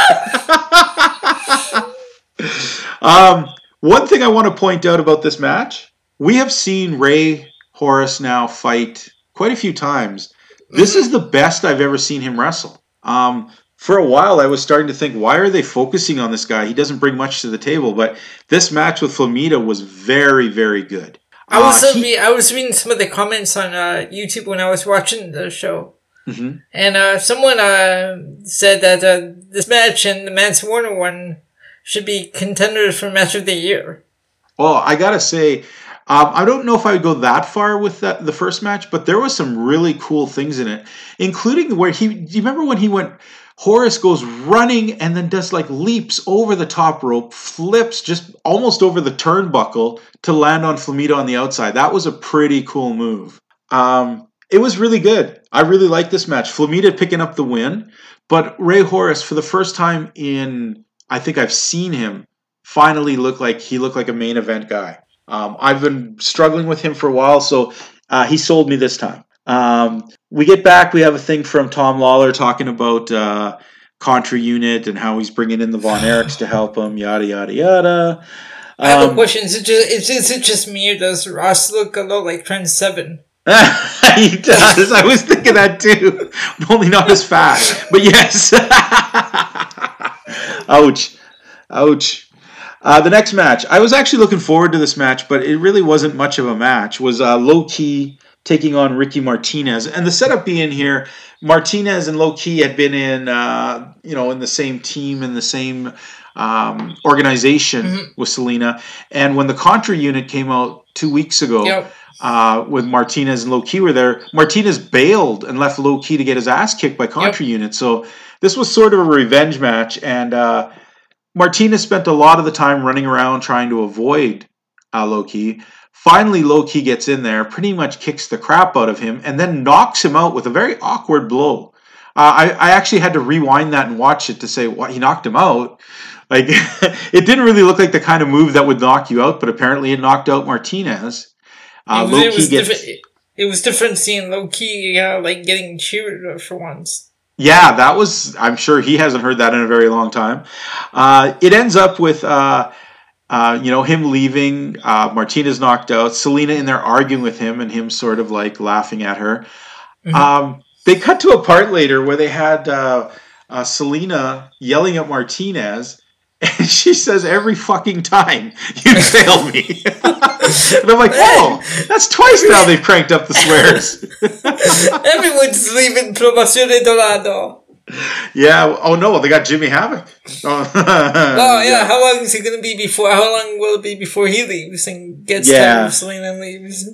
um, one thing I want to point out about this match, we have seen Rey Horus now fight quite a few times. This is the best I've ever seen him wrestle. Um, for a while, I was starting to think, why are they focusing on this guy? He doesn't bring much to the table. But this match with Flamita was very, very good. I was Uh, he- I was reading some of the comments on uh, YouTube when I was watching the show, Mhm. and uh, someone uh, said that uh, this match and the Mance Warner one should be contenders for match of the year. Well, I gotta say, um, I don't know if I would go that far with that, the first match, but there was some really cool things in it, including where he. Do you remember when he went? Horus goes running and then does like leaps over the top rope, flips just almost over the turnbuckle to land on Flamita on the outside. That was a pretty cool move. Um, it was really good. I really like this match. Flamita picking up the win, but Rey Horus for the first time in I think I've seen him finally look like he looked like a main event guy. Um, I've been struggling with him for a while, so uh, he sold me this time. Um, we get back. We have a thing from Tom Lawlor talking about uh, Contra Unit and how he's bringing in the Von Erichs to help him. Yada yada yada. I have a Um, question: Is it just is, is it just me or does Ross look a lot like Trent Seven? he does. I was thinking that too. Only not as fast, But yes. Ouch. Ouch. Uh, the next match. I was actually looking forward to this match, but it really wasn't much of a match. Was uh, Low Ki taking on Ricky Martinez, and the setup being here, Martinez and Low Ki had been in, uh, you know, in the same team in the same um, organization with Salina, and when the Contra unit came out two weeks ago, Yep. uh, with Martinez and Low Ki were there. Martinez bailed and left Low Ki to get his ass kicked by Contra Unit. So this was sort of a revenge match, and uh, Martinez spent a lot of the time running around trying to avoid uh, Low Ki. Finally, Low Ki gets in there, pretty much kicks the crap out of him, and then knocks him out with a very awkward blow. Uh, I, I actually had to rewind that and watch it to say what he knocked him out. Like it didn't really look like the kind of move that would knock you out, but apparently it knocked out Martinez. Uh, it was, it was gets different. It was different seeing Low Ki, uh, like getting cheered for once. Yeah, that was. I'm sure he hasn't heard that in a very long time. Uh, it ends up with, uh, uh, you know, him leaving. Uh, Martinez knocked out. Salina in there arguing with him, and him sort of like laughing at her. Um, they cut to a part later where they had uh, uh, Salina yelling at Martinez. And she says, every fucking time you fail me. and I'm like, whoa, that's twice now they've cranked up the swears. Everyone's leaving Promociones Dorado. Yeah. Oh no, they got Jimmy Havoc. Oh, Oh yeah, how long is he gonna be before? How long will it be before he leaves and gets Yeah. tired of Salina and leaves?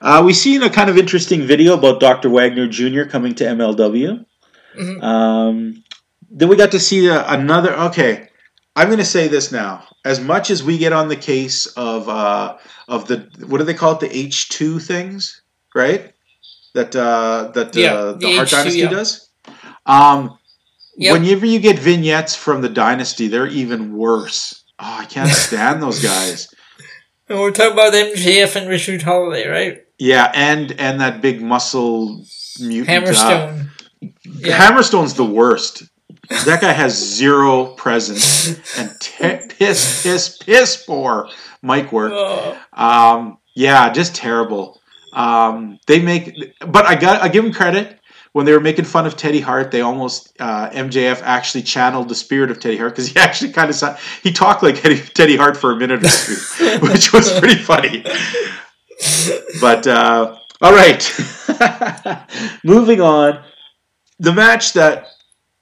Uh, we seen a kind of interesting video about Dr. Wagner Jr. coming to MLW. Um, then we got to see uh, another. Okay, I'm going to say this now. As much as we get on the case of uh, of the what do they call it, the H two things, right? That uh, that Yeah, uh, the the Art H2, Dynasty yeah. does. Um, Yep. Whenever you get vignettes from the Dynasty, they're even worse. Oh, I can't stand those guys. And we're talking about MJF and Richard Holliday, right? Yeah, and and that big muscle mutant. uh, Hammerstone. Yeah. Hammerstone's the worst. That guy has zero presence and te- piss, piss, piss poor mic work. Oh. Um, yeah, just terrible. Um, they make, but I got I give them credit when they were making fun of Teddy Hart. They almost uh, MJF actually channeled the spirit of Teddy Hart because he actually kind of sound, he talked like Teddy, Teddy Hart for a minute or two, which was pretty funny. But uh, all right, moving on. The match that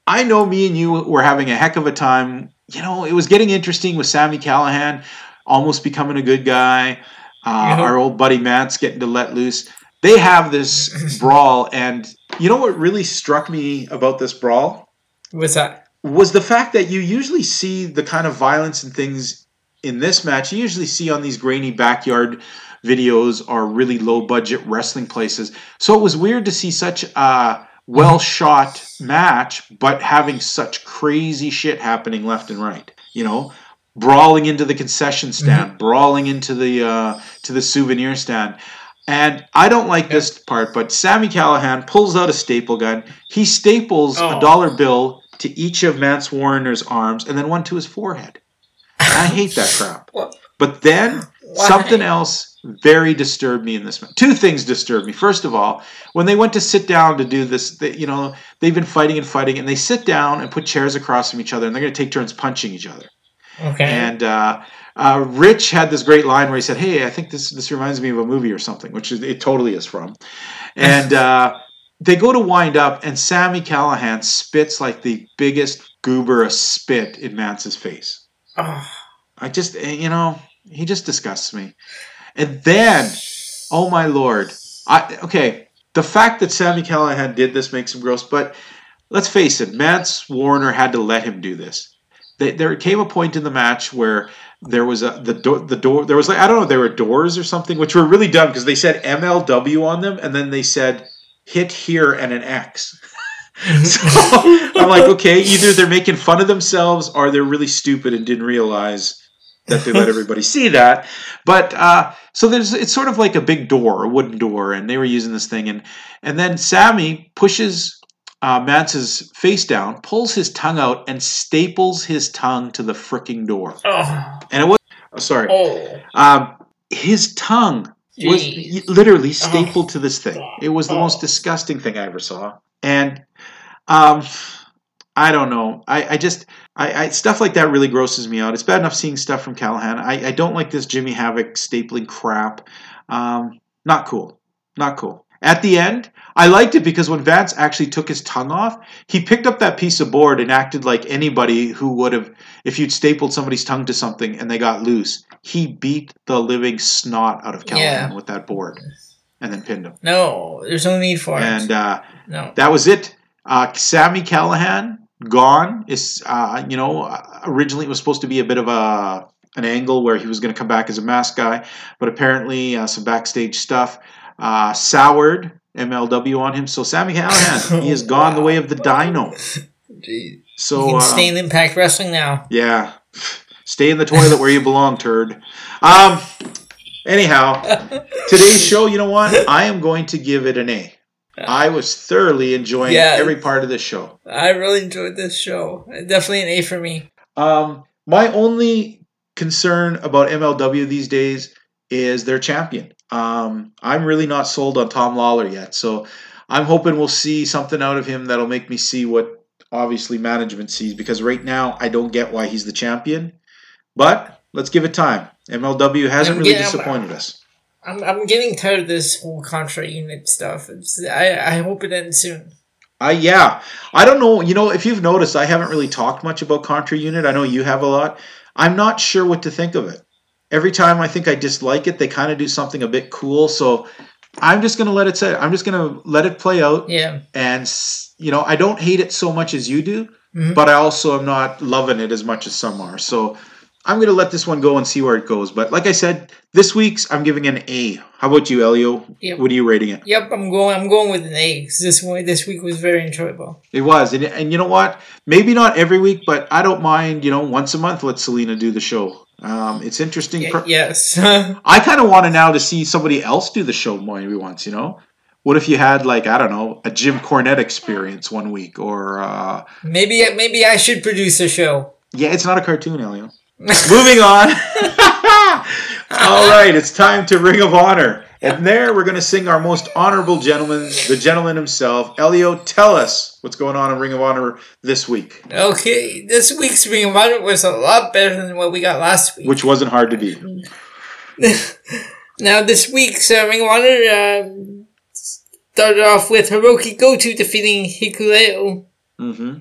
I know me and you were having a heck of a time. You know, it was getting interesting with Sami Callihan almost becoming a good guy. Uh, Our old buddy Matt's getting to let loose. they have this brawl, and you know what really struck me about this brawl What's that? was the fact that you usually see the kind of violence and things in this match. You usually see on these grainy backyard videos or really low budget wrestling places. So it was weird to see such a well shot match, but having such crazy shit happening left and right. You know, brawling into the concession stand, brawling into the uh, to the souvenir stand. And I don't like this part, but Sami Callihan pulls out a staple gun. He staples a Oh. dollar bill to each of Mance Warner's arms and then one to his forehead. I hate that crap. But then Why? something else very disturbed me in this match. Two things disturbed me. First of all, when they went to sit down to do this, they, you know, they've been fighting and fighting, and they sit down and put chairs across from each other, and they're going to take turns punching each other. Okay. And uh, uh, Rich had this great line where he said, "Hey, I think this this reminds me of a movie or something," which is, it totally is from. And uh, they go to wind up, and Sami Callihan spits like the biggest goober spit in Mance's face. Oh, I just, eh, you know, he just disgusts me. And then, oh my lord, I okay. The fact that Sami Callihan did this makes him gross, but let's face it, Mance Warner had to let him do this. They, there came a point in the match where there was a the door the door there was like I don't know there were doors or something which were really dumb because they said MLW on them and then they said hit here and an X. so I'm like, okay, either they're making fun of themselves or they're really stupid and didn't realize that they let everybody see that. But uh, so there's it's sort of like a big door, a wooden door, and they were using this thing, and and then Sami pushes uh, Mance's face down, pulls his tongue out, and staples his tongue to the fricking door. oh, And it was oh, sorry, oh. um, his tongue was Jeez. literally stapled to this thing. It was the most disgusting thing I ever saw. And um, I don't know. I, I just I, I stuff like that really grosses me out. It's bad enough seeing stuff from Callihan. I, I don't like this Jimmy Havoc stapling crap. Um, not cool. Not cool. At the end, I liked it because when Mance actually took his tongue off, he picked up that piece of board and acted like anybody who would have, if you'd stapled somebody's tongue to something and they got loose, he beat the living snot out of Callihan Yeah. with that board and then pinned him. No, there's no need for And it. uh, No. that was it. Uh, Sami Callihan gone is uh, you know originally it was supposed to be a bit of a an angle where he was going to come back as a mask guy, but apparently uh, some backstage stuff uh, soured MLW on him. So Sami Callihan he has gone the way of the Dino. You So can uh, stay in Impact Wrestling now. yeah, stay in the toilet where you belong, turd. Um. Anyhow, today's show, you know what? I am going to give it an A. I was thoroughly enjoying Yeah. every part of this show. I really enjoyed this show. Definitely an A for me. Um, my only concern about MLW these days is their champion. Um, I'm really not sold on Tom Lawlor yet, so I'm hoping we'll see something out of him that'll make me see what obviously management sees. Because right now, I don't get why he's the champion. But let's give it time. MLW hasn't I'm really getting- disappointed us. I'm, I'm getting tired of this whole contra unit stuff. It's, I, I hope it ends soon. I yeah, I don't know. You know, if you've noticed, I haven't really talked much about Contra Unit. I know you have a lot. I'm not sure what to think of it. Every time I think I dislike it, they kind of do something a bit cool. So I'm just gonna let it say. I'm just gonna let it play out. Yeah. And you know, I don't hate it so much as you do, Mhm. but I also am not loving it as much as some are. So I'm gonna let this one go and see where it goes. But like I said, this week's I'm giving an A. How about you, Elio? Yep. What are you rating it? Yep, I'm going. I'm going with an A. This one, this week was very enjoyable. It was, and, and you know what? Maybe not every week, but I don't mind. You know, once a month, let Salina do the show. Um, it's interesting. Yeah, per- yes. I kind of want to now to see somebody else do the show maybe once. You know, what if you had like I don't know a Jim Cornette experience one week, or uh, maybe maybe I should produce a show. yeah, it's not a cartoon, Elio. Moving on. All right, it's time to Ring of Honor, and there we're going to sing our most honorable gentleman, the gentleman himself, Elio. Tell us what's going on in Ring of Honor this week, Okay, this week's Ring of Honor was a lot better than what we got last week. which wasn't hard to beat. Now, this week's uh, Ring of Honor uh, started off with Hirooki Goto defeating Hikuleo. hmm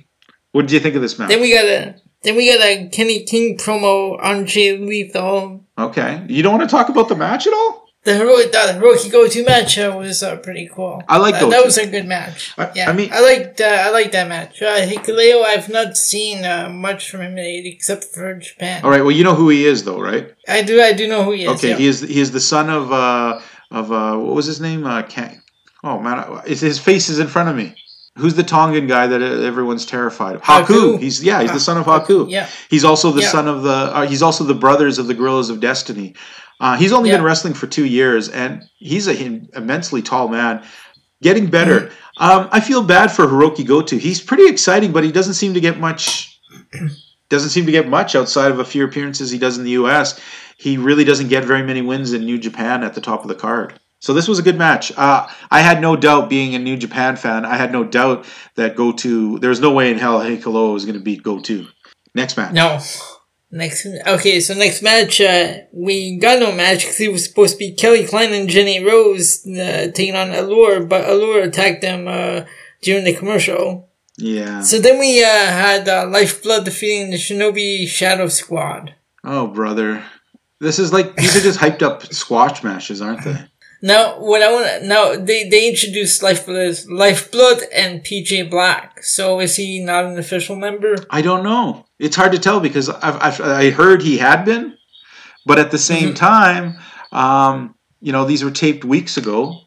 What did you think of this match? Then we got a then we got a Kenny King promo on Jay Lethal. okay, you don't want to talk about the match at all? the heroic the Hirooki Goto match uh, was uh, pretty cool. I like that. those That was a good match. I- yeah, I mean- I liked uh, I liked that match. Uh, Hikuleo, I've not seen uh, much from him except for Japan. All right. Well, you know who he is, though, right? I do I do know who he is. Okay. yeah. He is. He is the son of uh of uh what was his name? Uh, Can- oh man, I- his face is in front of me. Who's the Tongan guy that everyone's terrified of? Haku. Haku. He's yeah. He's the son of Haku. Yeah. He's also the Yeah. son of the. Uh, he's also the brothers of the Guerrillas of Destiny. Uh, he's only Yeah. been wrestling for two years, and he's an immensely tall man, getting better. Mm-hmm. Um, I feel bad for Hirooki Goto. He's pretty exciting, but he doesn't seem to get much. Doesn't seem to get much outside of a few appearances he does in the U.S. He really doesn't get very many wins in New Japan at the top of the card. So this was a good match. Uh, I had no doubt, being a New Japan fan, I had no doubt that Goto. There was no way in hell Hikuleo was going to beat Goto. Next match. No. Next, okay, so next match, uh, we got no match because it was supposed to be Kelly Klein and Jenny Rose uh, taking on Allure, but Allure attacked them uh, during the commercial. Yeah. So then we uh, had uh, Lifeblood defeating the Shinobi Shadow Squad. Oh, brother. This is like these are just hyped up squash matches, aren't they? Now, what I want now they they introduced Lifeblood, Lifeblood, and PJ Black. So is he not an official member? I don't know. It's hard to tell because I've, I've I heard he had been, but at the same Mhm. time, um, you know, these were taped weeks ago,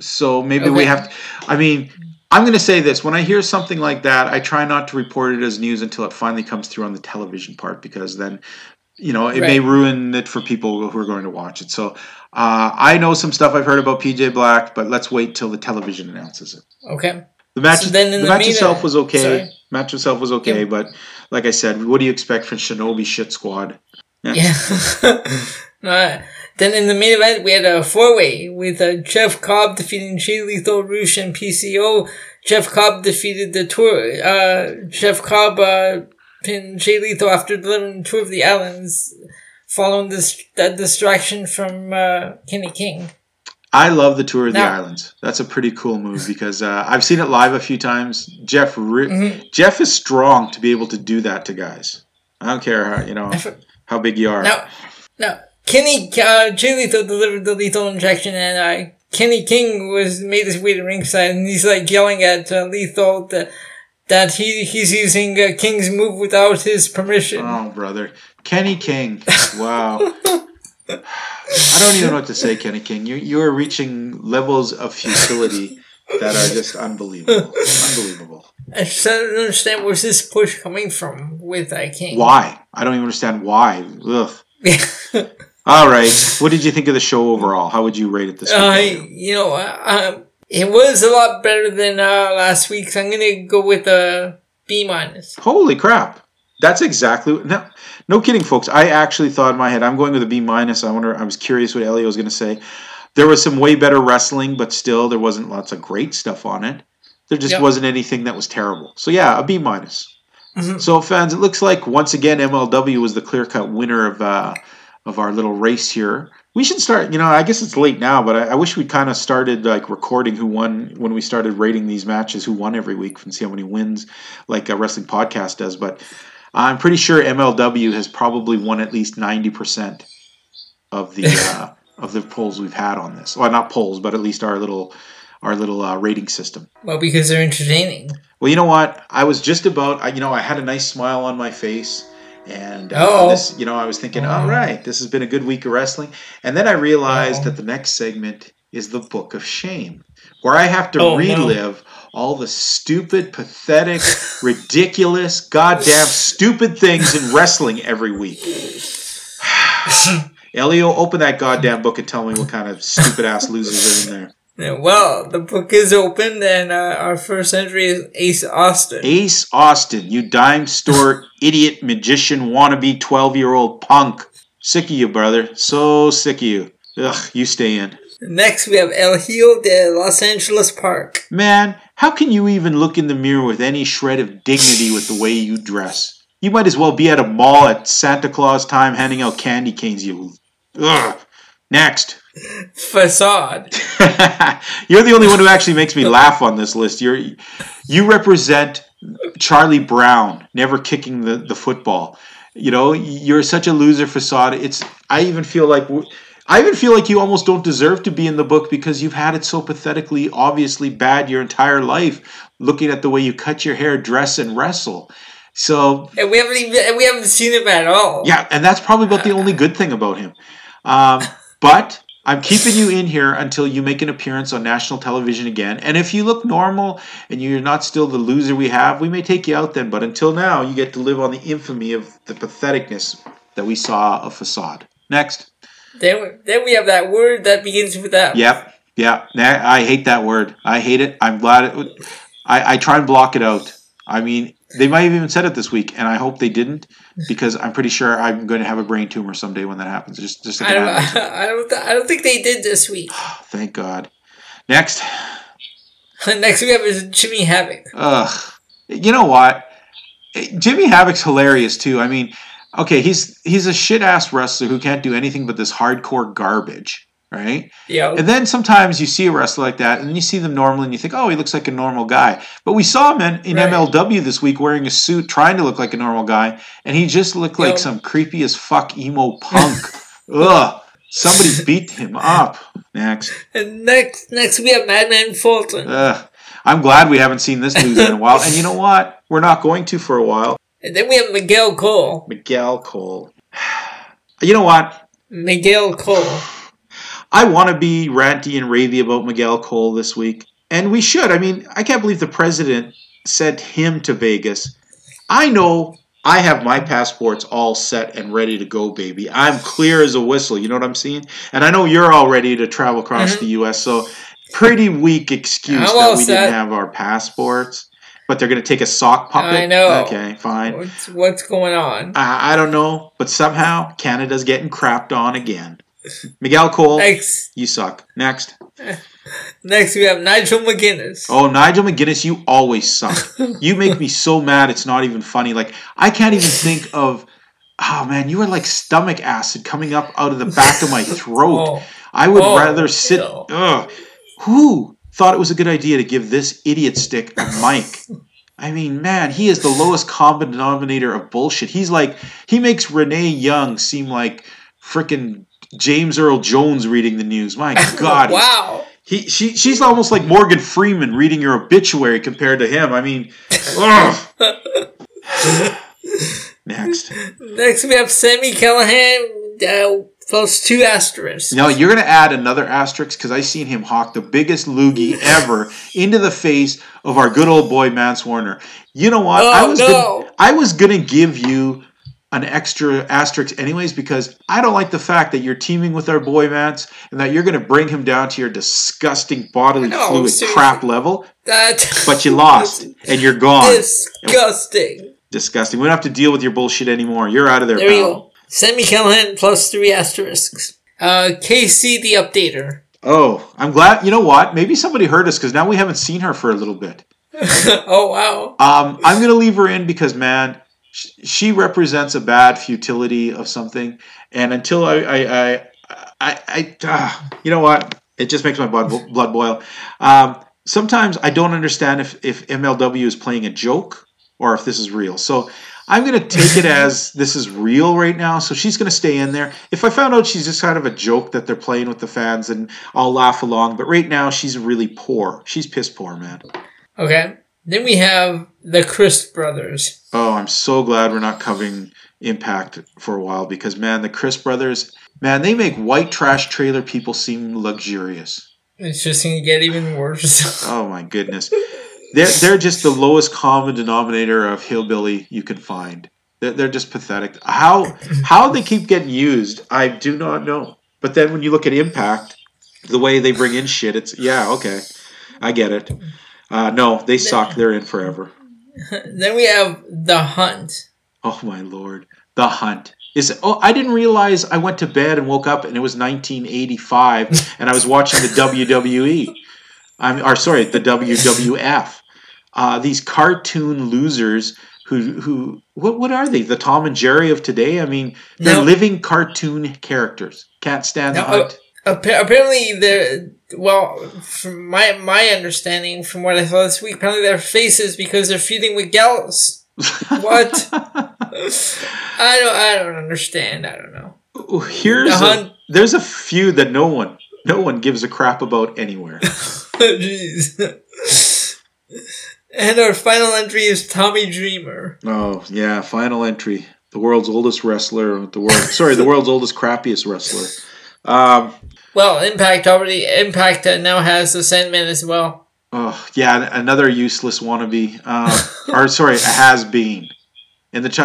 so maybe we Okay. have. I mean, I'm going to say this: when I hear something like that, I try not to report it as news until it finally comes through on the television part, because then, you know, it may ruin it for people who are going to watch it. So. Uh, I know some stuff I've heard about PJ Black, but let's wait till the television announces it. Okay. The match, So then in the the match main itself was okay. sorry. Match itself was okay, Yeah. but like I said, what do you expect from Shinobi Shit Squad? Yeah. uh, then in the main event, we had a four way with uh, Jeff Cobb defeating Jay Lethal, Rush, and PCO. Jeff Cobb defeated the tour. Uh, Jeff Cobb uh, pinned Jay Lethal after delivering the tour of the islands, following this that distraction from uh, Kenny King. I love the Tour of the Islands. That's a pretty cool move because uh, I've seen it live a few times. Jeff, re- Mhm. Jeff is strong to be able to do that to guys. I don't care how you know how big you are. No, now Kenny uh, Jay Lethal delivered the lethal injection, and uh, Kenny King was made his way to ringside, and he's like yelling at uh, Lethal that that he he's using uh, King's move without his permission. Oh, brother, Kenny King. Wow. I don't even know what to say, Kenny King. You you are reaching levels of futility that are just unbelievable. Unbelievable. I just don't understand where's this push coming from with uh, King. Why? I don't even understand why. Ugh. All right. What did you think of the show overall? How would you rate it this uh, week? you know, uh, it was a lot better than uh, last week, so I'm gonna go with a B minus. Holy crap! That's exactly no, no kidding, folks. I actually thought in my head I'm going with a B minus. I wonder. I was curious what Elio was going to say. There was some way better wrestling, but still there wasn't lots of great stuff on it. There just Yep. wasn't anything that was terrible. So yeah, a B minus. Mhm. So fans, it looks like once again MLW was the clear cut winner of uh, of our little race here. We should start. You know, I guess it's late now, but I, I wish we kind of started like recording who won when we started rating these matches, who won every week, and see how many wins, like a wrestling podcast does. But I'm pretty sure MLW has probably won at least ninety percent of the uh, of the polls we've had on this. Well, not polls, but at least our little our little uh, rating system. Well, because they're entertaining. Well, you know what? I was just about, I, you know, I had a nice smile on my face. And uh, this, you know, I was thinking, all Oh. this has been a good week of wrestling. And then I realized Uh-oh. that the next segment is the Book of Shame, where I have to Oh, no. All the stupid, pathetic, ridiculous, goddamn stupid things in wrestling every week. Elio, open that goddamn book and tell me what kind of stupid ass losers are in there. Yeah, Well, the book is open, and uh, our first entry is Ace Austin. Ace Austin, you dime store idiot magician wannabe 12 year old punk. Sick of you, brother. So sick of you. Ugh, you stay in. Next, we have El Hijo de Los Angeles Park. Man, how can you even look in the mirror with any shred of dignity with the way you dress? You might as well be at a mall at Santa Claus time handing out candy canes, you. Ugh. Next. Facade. You're the only one who actually makes me laugh on this list. You're you represent Charlie Brown never kicking the, the football. You know, you're such a loser facade. It's I even feel like I even feel like you almost don't deserve to be in the book because you've had it so pathetically, obviously bad your entire life. Looking at the way you cut your hair, dress, and wrestle. So And we haven't even we haven't seen him at all. yeah, and that's probably about the only good thing about him. Um, but I'm keeping you in here until you make an appearance on national television again. And if you look normal and you're not still the loser we have, we may take you out then. But until now, you get to live on the infamy of the patheticness that we saw of facade. Next. Then then we have that word that begins with F. Yep. Yeah. I hate that word. I hate it. I'm glad it. I, I try and block it out. I mean, they might have even said it this week, and I hope they didn't, because I'm pretty sure I'm going to have a brain tumor someday when that happens. Just, just I don't I don't th- I don't think they did this week. Thank God. Next. Next we have is Jimmy Havoc. Ugh. You know what? Jimmy Havoc's hilarious too. I mean, okay, he's he's a shit ass wrestler who can't do anything but this hardcore garbage, right? Yo. And then sometimes you see a wrestler like that, and then you see them normally, and you think, oh, he looks like a normal guy. But we saw him in, in Right. MLW this week wearing a suit, trying to look like a normal guy, and he just looked like some creepy as fuck emo punk. Ugh. Somebody beat him up. Next. And next next we have Madman Fulton. Ugh. I'm glad we haven't seen this loser in a while. And you know what? We're not going to for a while. And then we have Miguel Cole. Miguel Cole. You know what? Miguel Cole. I want to be ranty and ravey about Miguel Cole this week. And we should. I mean, I can't believe the president sent him to Vegas. I know I have my passports all set and ready to go, baby. I'm clear as a whistle. You know what I'm saying? And I know you're all ready to travel across Mhm. the U.S. So, pretty weak excuse I'm that we set. didn't have our passports. But they're going to take a sock puppet. I know. Okay, fine. What's what's going on? I, I don't know, but somehow Canada's getting crapped on again. Miguel Cole, Next you suck. Next. next we have Nigel McGuinness. Oh, Nigel McGuinness, you always suck. you make me so mad it's not even funny. Like, I can't even think of. Oh, man, you are like stomach acid coming up out of the back of my throat. Oh, I would Oh, rather sit. Ugh. Who thought it was a good idea to give this idiot stick a mic? I mean, man, he is the lowest common denominator of bullshit. He's like, he makes Renee Young seem like freaking James Earl Jones reading the news. My God, wow. he, she, she's almost like Morgan Freeman reading your obituary compared to him. I mean. Next. Next we have Sami Callihan uh, plus two asterisks. No, you're going to add another asterisk because I seen him hawk the biggest loogie ever into the face of our good old boy Mance Warner. You know what? I Oh, was no. gonna, I was going to give you an extra asterisk anyways because I don't like the fact that you're teaming with our boy Mance and that you're going to bring him down to your disgusting bodily No, fluid seriously. crap level. That But you lost and you're gone. disgusting. Disgusting. We don't have to deal with your bullshit anymore. You're out of there, There we pal. go. Sami Callihan plus three asterisks. Uh, KC the Updater. Oh, I'm glad. You know what? Maybe somebody heard us because now we haven't seen her for a little bit. oh wow. Um, I'm gonna leave her in because man, sh- she represents a bad futility of something, and until I, I, I, I, I ah, you know what? It just makes my blood blood boil. Um, sometimes I don't understand if if MLW is playing a joke or if this is real. So. I'm gonna take it as this is real right now, so she's gonna stay in there. If I found out she's just kind of a joke that they're playing with the fans, and I'll laugh along. But right now, she's really poor. She's piss poor, man. Okay. Then we have the Crist brothers. Oh, I'm so glad we're not covering Impact for a while because man, the Crist brothers, man, they make white trash trailer people seem luxurious. It's just gonna get even worse. Oh my goodness, they're they're just the lowest common denominator of hillbilly you can find. They're, they're just pathetic. How how they keep getting used, I do not know. But then when you look at Impact, the way they bring in shit, it's yeah, okay, I get it. Uh, no, they suck. They're in forever. then we have the Hunt. Oh my lord, The Hunt. Is oh I didn't realize I went to bed and woke up and it was 1985 and I was watching the WWE. I'm or sorry, the WWF. Uh, these cartoon losers who who what what are they? The Tom and Jerry of today? I mean, they're No. living cartoon characters. Can't stand No, the Hunt. Appa- apparently, they're well. From my my understanding, from what I saw this week, apparently their faces because they're feeding with Gallows. What? I don't. I don't understand. I don't know. here's The a, there's a few that no one no one gives a crap about anywhere. Jeez. And our final entry is Tommy Dreamer. oh yeah, final entry. The world's oldest wrestler. The world sorry, the world's oldest crappiest wrestler. Um, Well, Impact already Impact uh, now has the Sandman as well. oh yeah, another useless wannabe. Uh, or sorry, a has been. In the ch-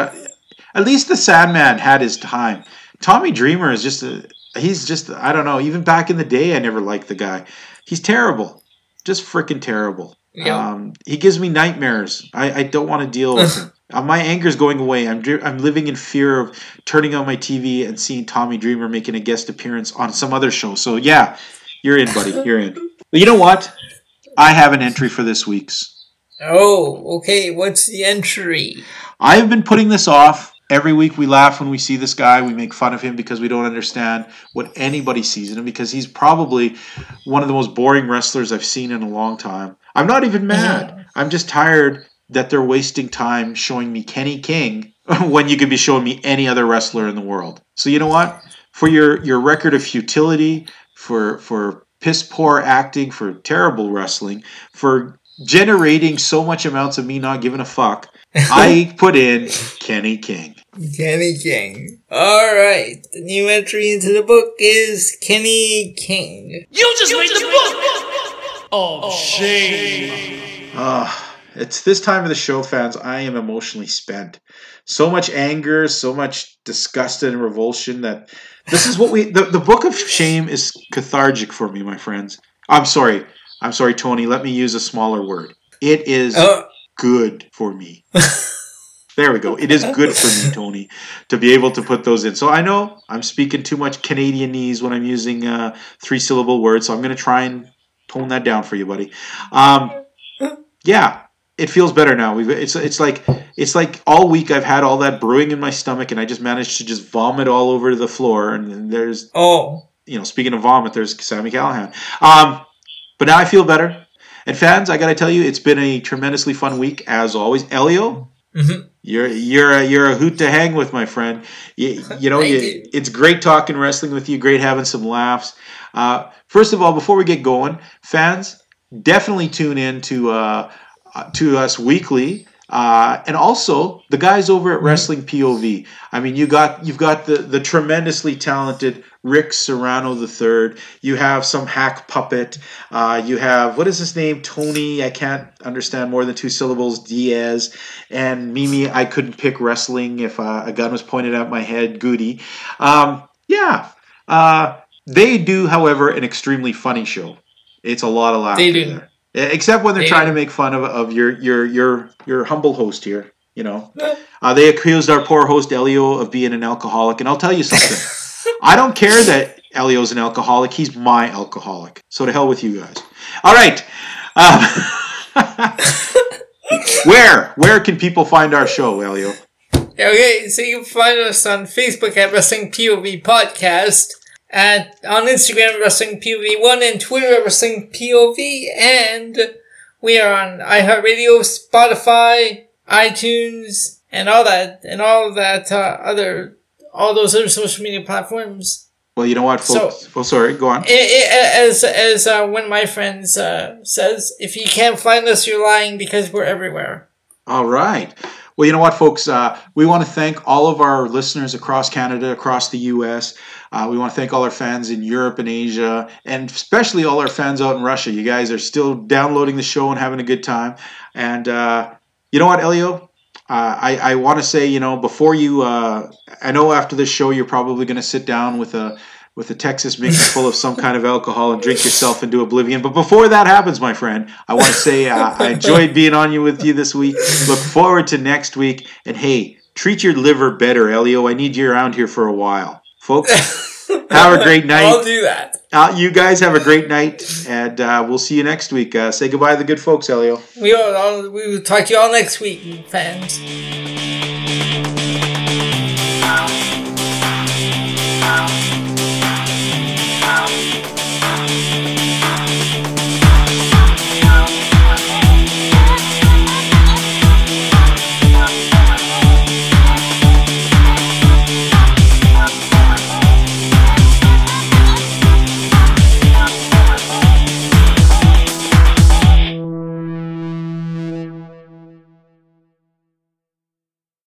at least the Sandman had his time. Tommy Dreamer is just a he's just I don't know. Even back in the day, I never liked the guy. He's terrible, just freaking terrible. Yeah. Um, he gives me nightmares. I, I don't want to deal with him. my anger is going away. I'm I'm living in fear of turning on my TV and seeing Tommy Dreamer making a guest appearance on some other show. So yeah, you're in, buddy. You're in. But you know what? I have an entry for this week's. Oh, okay. What's the entry? I've been putting this off. Every week we laugh when we see this guy. We make fun of him because we don't understand what anybody sees in him because he's probably one of the most boring wrestlers I've seen in a long time. I'm not even uh-huh. mad. I'm just tired that they're wasting time showing me Kenny King when you could be showing me any other wrestler in the world. So you know what? For your your record of futility, for for piss poor acting, for terrible wrestling, for generating so much amounts of me not giving a fuck, I put in Kenny King. Kenny King. All right. The new entry into the book is Kenny King. You just read the book of shame. Ah, it's this time of the show, fans. I am emotionally spent. So much anger, so much disgust and revulsion that this is what we. The, the book of shame is cathartic for me, my friends. I'm sorry. I'm sorry, Tony. Let me use a smaller word. It is Oh, good for me. there we go. It is good for me, Tony, to be able to put those in. So I know I'm speaking too much Canadianese when I'm using uh, three syllable words. So I'm going to try and tone that down for you, buddy. Um, yeah, it feels better now. We've it's it's like it's like all week I've had all that brewing in my stomach, and I just managed to just vomit all over the floor. And there's oh. you know, speaking of vomit, there's Sami Callihan. Um, but now I feel better. And fans, I got to tell you, it's been a tremendously fun week as always. Elio, Mhm. you're you're a, you're a hoot to hang with, my friend. You, you know, you, you. it's great talking wrestling with you. Great having some laughs. Uh, first of all, before we get going, fans, definitely tune in to uh, uh, to us weekly. Uh, and also the guys over Mm-hmm. at Wrestling POV. I mean, you got you've got the the tremendously talented Rick Serrano III. You have some hack puppet. Uh, you have what is his name? Tony. I can't understand more than two syllables. Diaz and Mimi. I couldn't pick wrestling if uh, a gun was pointed at my head. Goody. Um, yeah. Uh, they do, however, an extremely funny show. It's a lot of laughter. They do. there. E- Except when they're They trying to make fun of, of your your your your humble host here. You know, uh, they accused our poor host Elio of being an alcoholic, and I'll tell you something. I don't care that Elio's an alcoholic. He's my alcoholic. So to hell with you guys. All right. Um, where where can people find our show, Elio? Okay, so you can find us on Facebook at Wrestling POV Podcast, at on Instagram Wrestling POV One, and Twitter Wrestling POV, and we are on iHeartRadio, Spotify, iTunes, and all that, and all that uh, other, all those other social media platforms. Well, you know what, So- folks. oh, sorry. Go on. I- I- as as uh, one of my friends uh, says, if you can't find us, you're lying because we're everywhere. All right. Well, you know what, folks? Uh, we want to thank all of our listeners across Canada, across the U.S. Uh, we want to thank all our fans in Europe and Asia, and especially all our fans out in Russia. You guys are still downloading the show and having a good time. And uh, you know what, Elio? Uh, I, I want to say, you know, before you, uh, I know after this show, you're probably going to sit down with a with a Texas mix full of some kind of alcohol and drink yourself into oblivion. But before that happens, my friend, I want to say uh, I enjoyed being on you with you this week. Look forward to next week. And hey, treat your liver better, Elio. I need you around here for a while, folks. Have a great night. I'll do that. Uh, you guys have a great night, and uh, we'll see you next week. Uh, say goodbye to the good folks, Elio. We will. I'll, we will talk to you all next week, fans.